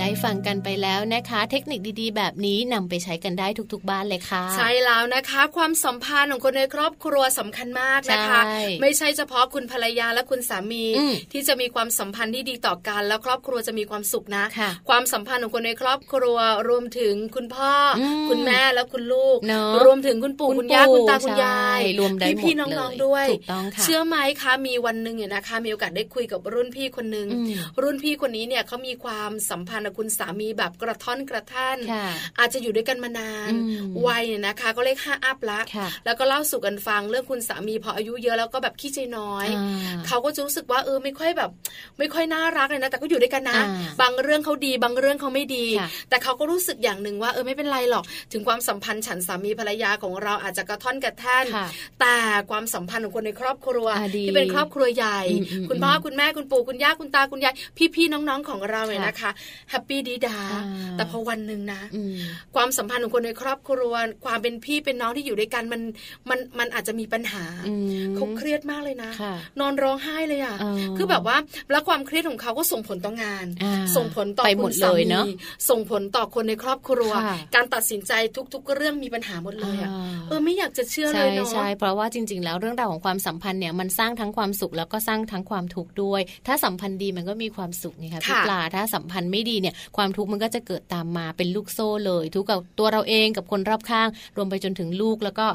[SPEAKER 2] ได้ฟังกันไปแล้วนะคะ เทคนิคดีๆ แบบนี้นำไปใช้กันได้ทุกๆบ้านเลยค่ะ
[SPEAKER 3] ใช่แล้วนะคะ ความสัมพันธ์ของคนในครอบครัวสำคัญมากนะคะ
[SPEAKER 2] ใช่
[SPEAKER 3] ไม่ใช่เฉพาะคุณภรรยาและคุณสามี
[SPEAKER 2] อืม
[SPEAKER 3] ที่จะมีความสัมพันธ์ที่ดีต่อกัน แล้วครอบครัวจะมีความสุขนะ
[SPEAKER 2] ค่ะ
[SPEAKER 3] ความสัมพันธ์ของคนในครอบครัวรวมถึงคุณพ่ออ
[SPEAKER 2] ม
[SPEAKER 3] คุณแม่และคุณลูก
[SPEAKER 2] เนอะ
[SPEAKER 3] รวมถึงคุณปู่คุณย่าคุณตาคุณยาย
[SPEAKER 2] ใช่รวมได้หมด
[SPEAKER 3] พี่ๆน้อง
[SPEAKER 2] เลย
[SPEAKER 3] ๆด้วย
[SPEAKER 2] ถูกต้องค่ะ
[SPEAKER 3] เชื่อไหมคะมีวันหนึ่งเนี่ยนะคะ มีโอกาสได้คุยกับรุ่นพี่คนหนึ่ง
[SPEAKER 2] อืม
[SPEAKER 3] รุ่นพี่คนนี้เนี่ยเขามีความสัมพันธ์กับคุณสามีแบบกระท่อนกระแท่น
[SPEAKER 2] ค่ะ
[SPEAKER 3] อาจจะอยู่ด้วยกันมานาน
[SPEAKER 2] อืม
[SPEAKER 3] วัยเนี่ยนะคะ ก็เลขห้าอัพละ
[SPEAKER 2] ค่ะ
[SPEAKER 3] แล้วก็เล่าสู่กันฟังเรื่องคุณสามีพออายุเยอะแล้วก็แบบขี้ใจน้อย
[SPEAKER 2] อ่า
[SPEAKER 3] เขาก็จะรู้สึกว่าเออไม่ค่อยแบบ ไม่ค่อยน่ารักเลยนะ แต่ก็อยู่ด้วยกันนะ
[SPEAKER 2] อ่า
[SPEAKER 3] บางเรื่องเขาดี บางเรื่องเขาไม่ดี
[SPEAKER 2] ค่ะ
[SPEAKER 3] แต่เขาก็รู้สึกอย่างหนึ่งว่าเออไม่เป็นไรหรอก ถึงความสัมพันธ์ฉันสามีภรรยาของเราอาจจะกระท่อนกระแท่น
[SPEAKER 2] ค่ะ
[SPEAKER 3] แต่ความสัมพันธ์ของคนในครอบครัว
[SPEAKER 2] อ่าดี
[SPEAKER 3] ที่เป็นครอบครัวใหญ่
[SPEAKER 2] อืมอืม
[SPEAKER 3] คุณพ่อคุณแม่คุณปู่คุณย่าคุณตาคุณยายพี่ๆน้องๆของเราเนี่ยนะคะ happy ดี๊ด๊า
[SPEAKER 2] อ่า
[SPEAKER 3] แต่พอวันหนึ่งนะ
[SPEAKER 2] อืม
[SPEAKER 3] ความสัมพันธ์ของคนในครอบครัว ความเป็นพี่เป็นน้องที่อยู่ด้วยกันมันมันมันอาจจะมีปัญหา
[SPEAKER 2] อืม
[SPEAKER 3] เขาเครียดมากเลยนะ
[SPEAKER 2] ค่ะ
[SPEAKER 3] นอนร้องไห้เลยอะ
[SPEAKER 2] เออ
[SPEAKER 3] คือแบบว่าแล้วความเครียดของเขาก็ส่งผลต่องาน
[SPEAKER 2] อ่า
[SPEAKER 3] ส่งผลต่อ
[SPEAKER 2] ไปหมดเลยคุณ
[SPEAKER 3] สาย
[SPEAKER 2] เนอะ
[SPEAKER 3] มีส่งผลต่อคนในครอบครัว
[SPEAKER 2] ค่ะ
[SPEAKER 3] การตัดสินใจทุก ๆ เรื่องมีปัญหาหมดเลยอะ
[SPEAKER 2] อ่า
[SPEAKER 3] เออไม่อยากจะเชื่อเลย
[SPEAKER 2] ใช่
[SPEAKER 3] เนาะ
[SPEAKER 2] ใช่เพราะว่าจริง ๆ แล้วเรื่องราวของความสัมพันธ์เนี่ยมันสร้างทั้งความสุขแล้วก็สร้างทั้งความทุกข์ด้วย ถ้าสัมพันธ์ดีมันก็มีความสุขไงคะพี่
[SPEAKER 3] ค่ะ
[SPEAKER 2] ปลาถ้าสัมพันธ์ไม่ดีเนี่ยความทุกข์มันก็จะเกิดตามมาเป็นลูกโซ่เลย ทุกข์กับตัวเราเองกับคนรอบข้าง รวมไปจนถึงลูกแล้วก็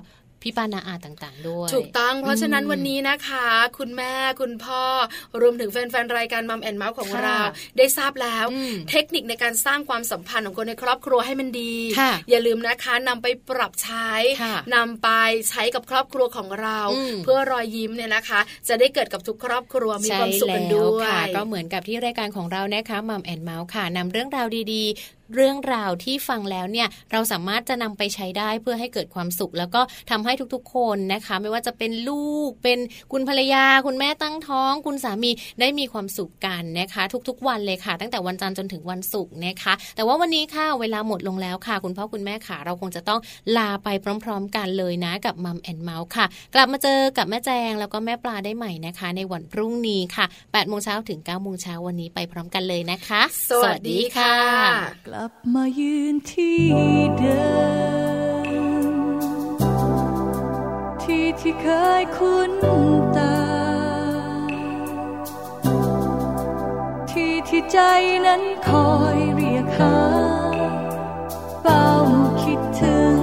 [SPEAKER 2] พี่ป้านาอาต่างๆ ด้วย
[SPEAKER 3] ถูกต้อง เพราะฉะนั้น
[SPEAKER 2] อืม
[SPEAKER 3] วันนี้นะคะ คุณแม่คุณพ่อรวมถึงแฟนๆรายการมัมแอนเมาส์ของ
[SPEAKER 2] ค่ะ
[SPEAKER 3] เรา ได้ทราบแล้ว
[SPEAKER 2] อืม
[SPEAKER 3] เทคนิคในการสร้างความสัมพันธ์ของคนในครอบครัวให้มันดี
[SPEAKER 2] ค่ะ
[SPEAKER 3] อย่าลืมนะคะนำไปปรับใช้
[SPEAKER 2] ค่ะ
[SPEAKER 3] นำไปใช้กับครอบครัวของเรา
[SPEAKER 2] อืม
[SPEAKER 3] เพื่อรอยยิ้มเนี่ยนะคะ จะได้เกิดกับทุกครอบครัวมีความสุขกันด้วย
[SPEAKER 2] ค่ะก็เหมือนกับที่รายการของเรานะคะมัมแอนเมาส์ค่ะนำเรื่องราวดีๆ เรื่องราวที่ฟังแล้วเนี่ยเราสามารถจะนำไปใช้ได้เพื่อให้เกิดความสุข แล้วก็ทำให้ทุกๆ คนนะคะ ไม่ว่าจะเป็นลูกเป็นคุณภรรยา คุณแม่ตั้งท้อง คุณสามีได้มีความสุขกันนะคะ ทุกๆ วันเลยค่ะ ตั้งแต่วันจันทร์จนถึงวันศุกร์นะคะ แต่ว่าวันนี้ค่ะเวลาหมดลงแล้วค่ะ คุณพ่อคุณแม่ค่ะ เราคงจะต้องลาไปพร้อม ๆ กันเลยนะกับมัมแอนเมาส์ค่ะ กลับมาเจอกับแม่แจงแล้วก็แม่ปลาได้ใหม่นะคะ ในวันพรุ่งนี้ค่ะ8โมงเช้าถึง9โมงเช้าวันนี้ไปพร้อมกันเลยนะคะ
[SPEAKER 3] สวัสดีค่ะ
[SPEAKER 5] ลับมายืนที่เดิมที่ที่เคยคุ้นตา ที่ที่ใจนั้นคอยเรียกหาเฝ้าคิดถึง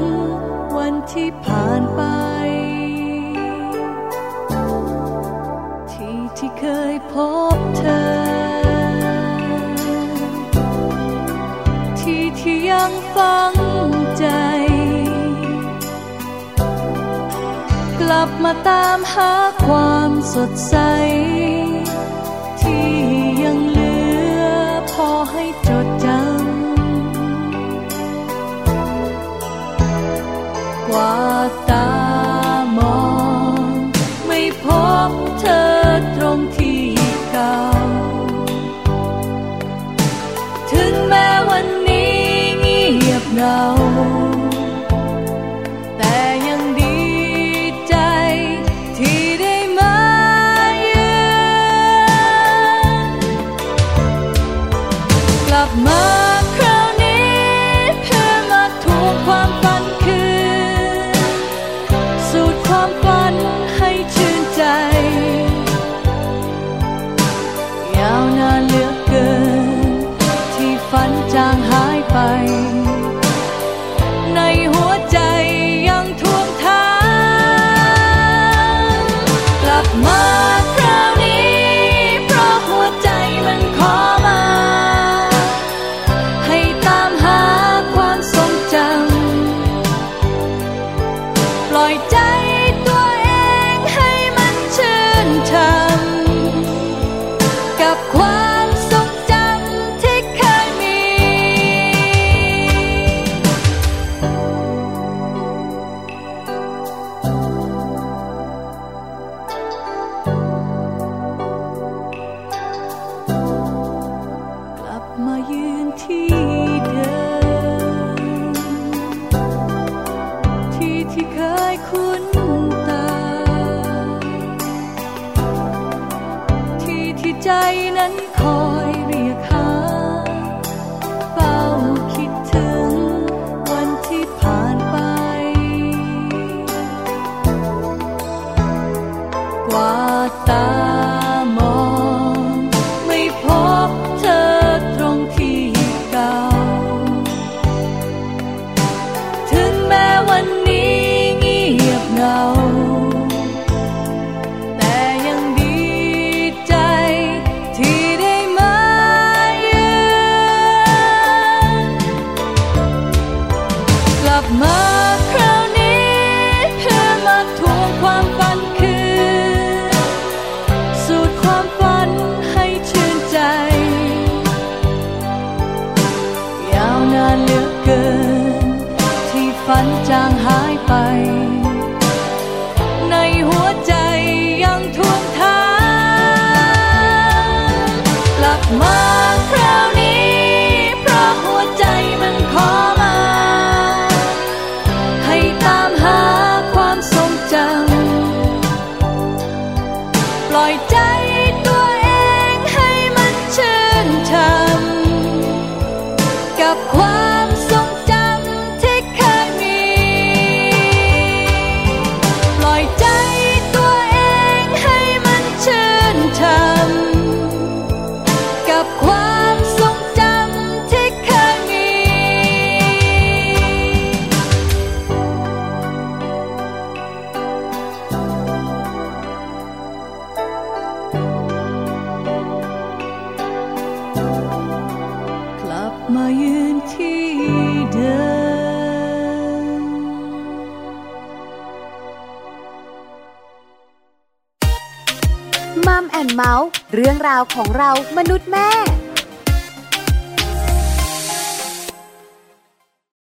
[SPEAKER 5] วันที่ผ่านไป ที่ที่เคยพบเธอ ฝังใจ กลับมาตามหาความสดใส ที่ยังเหลือพอให้จดจำกว่าตา ย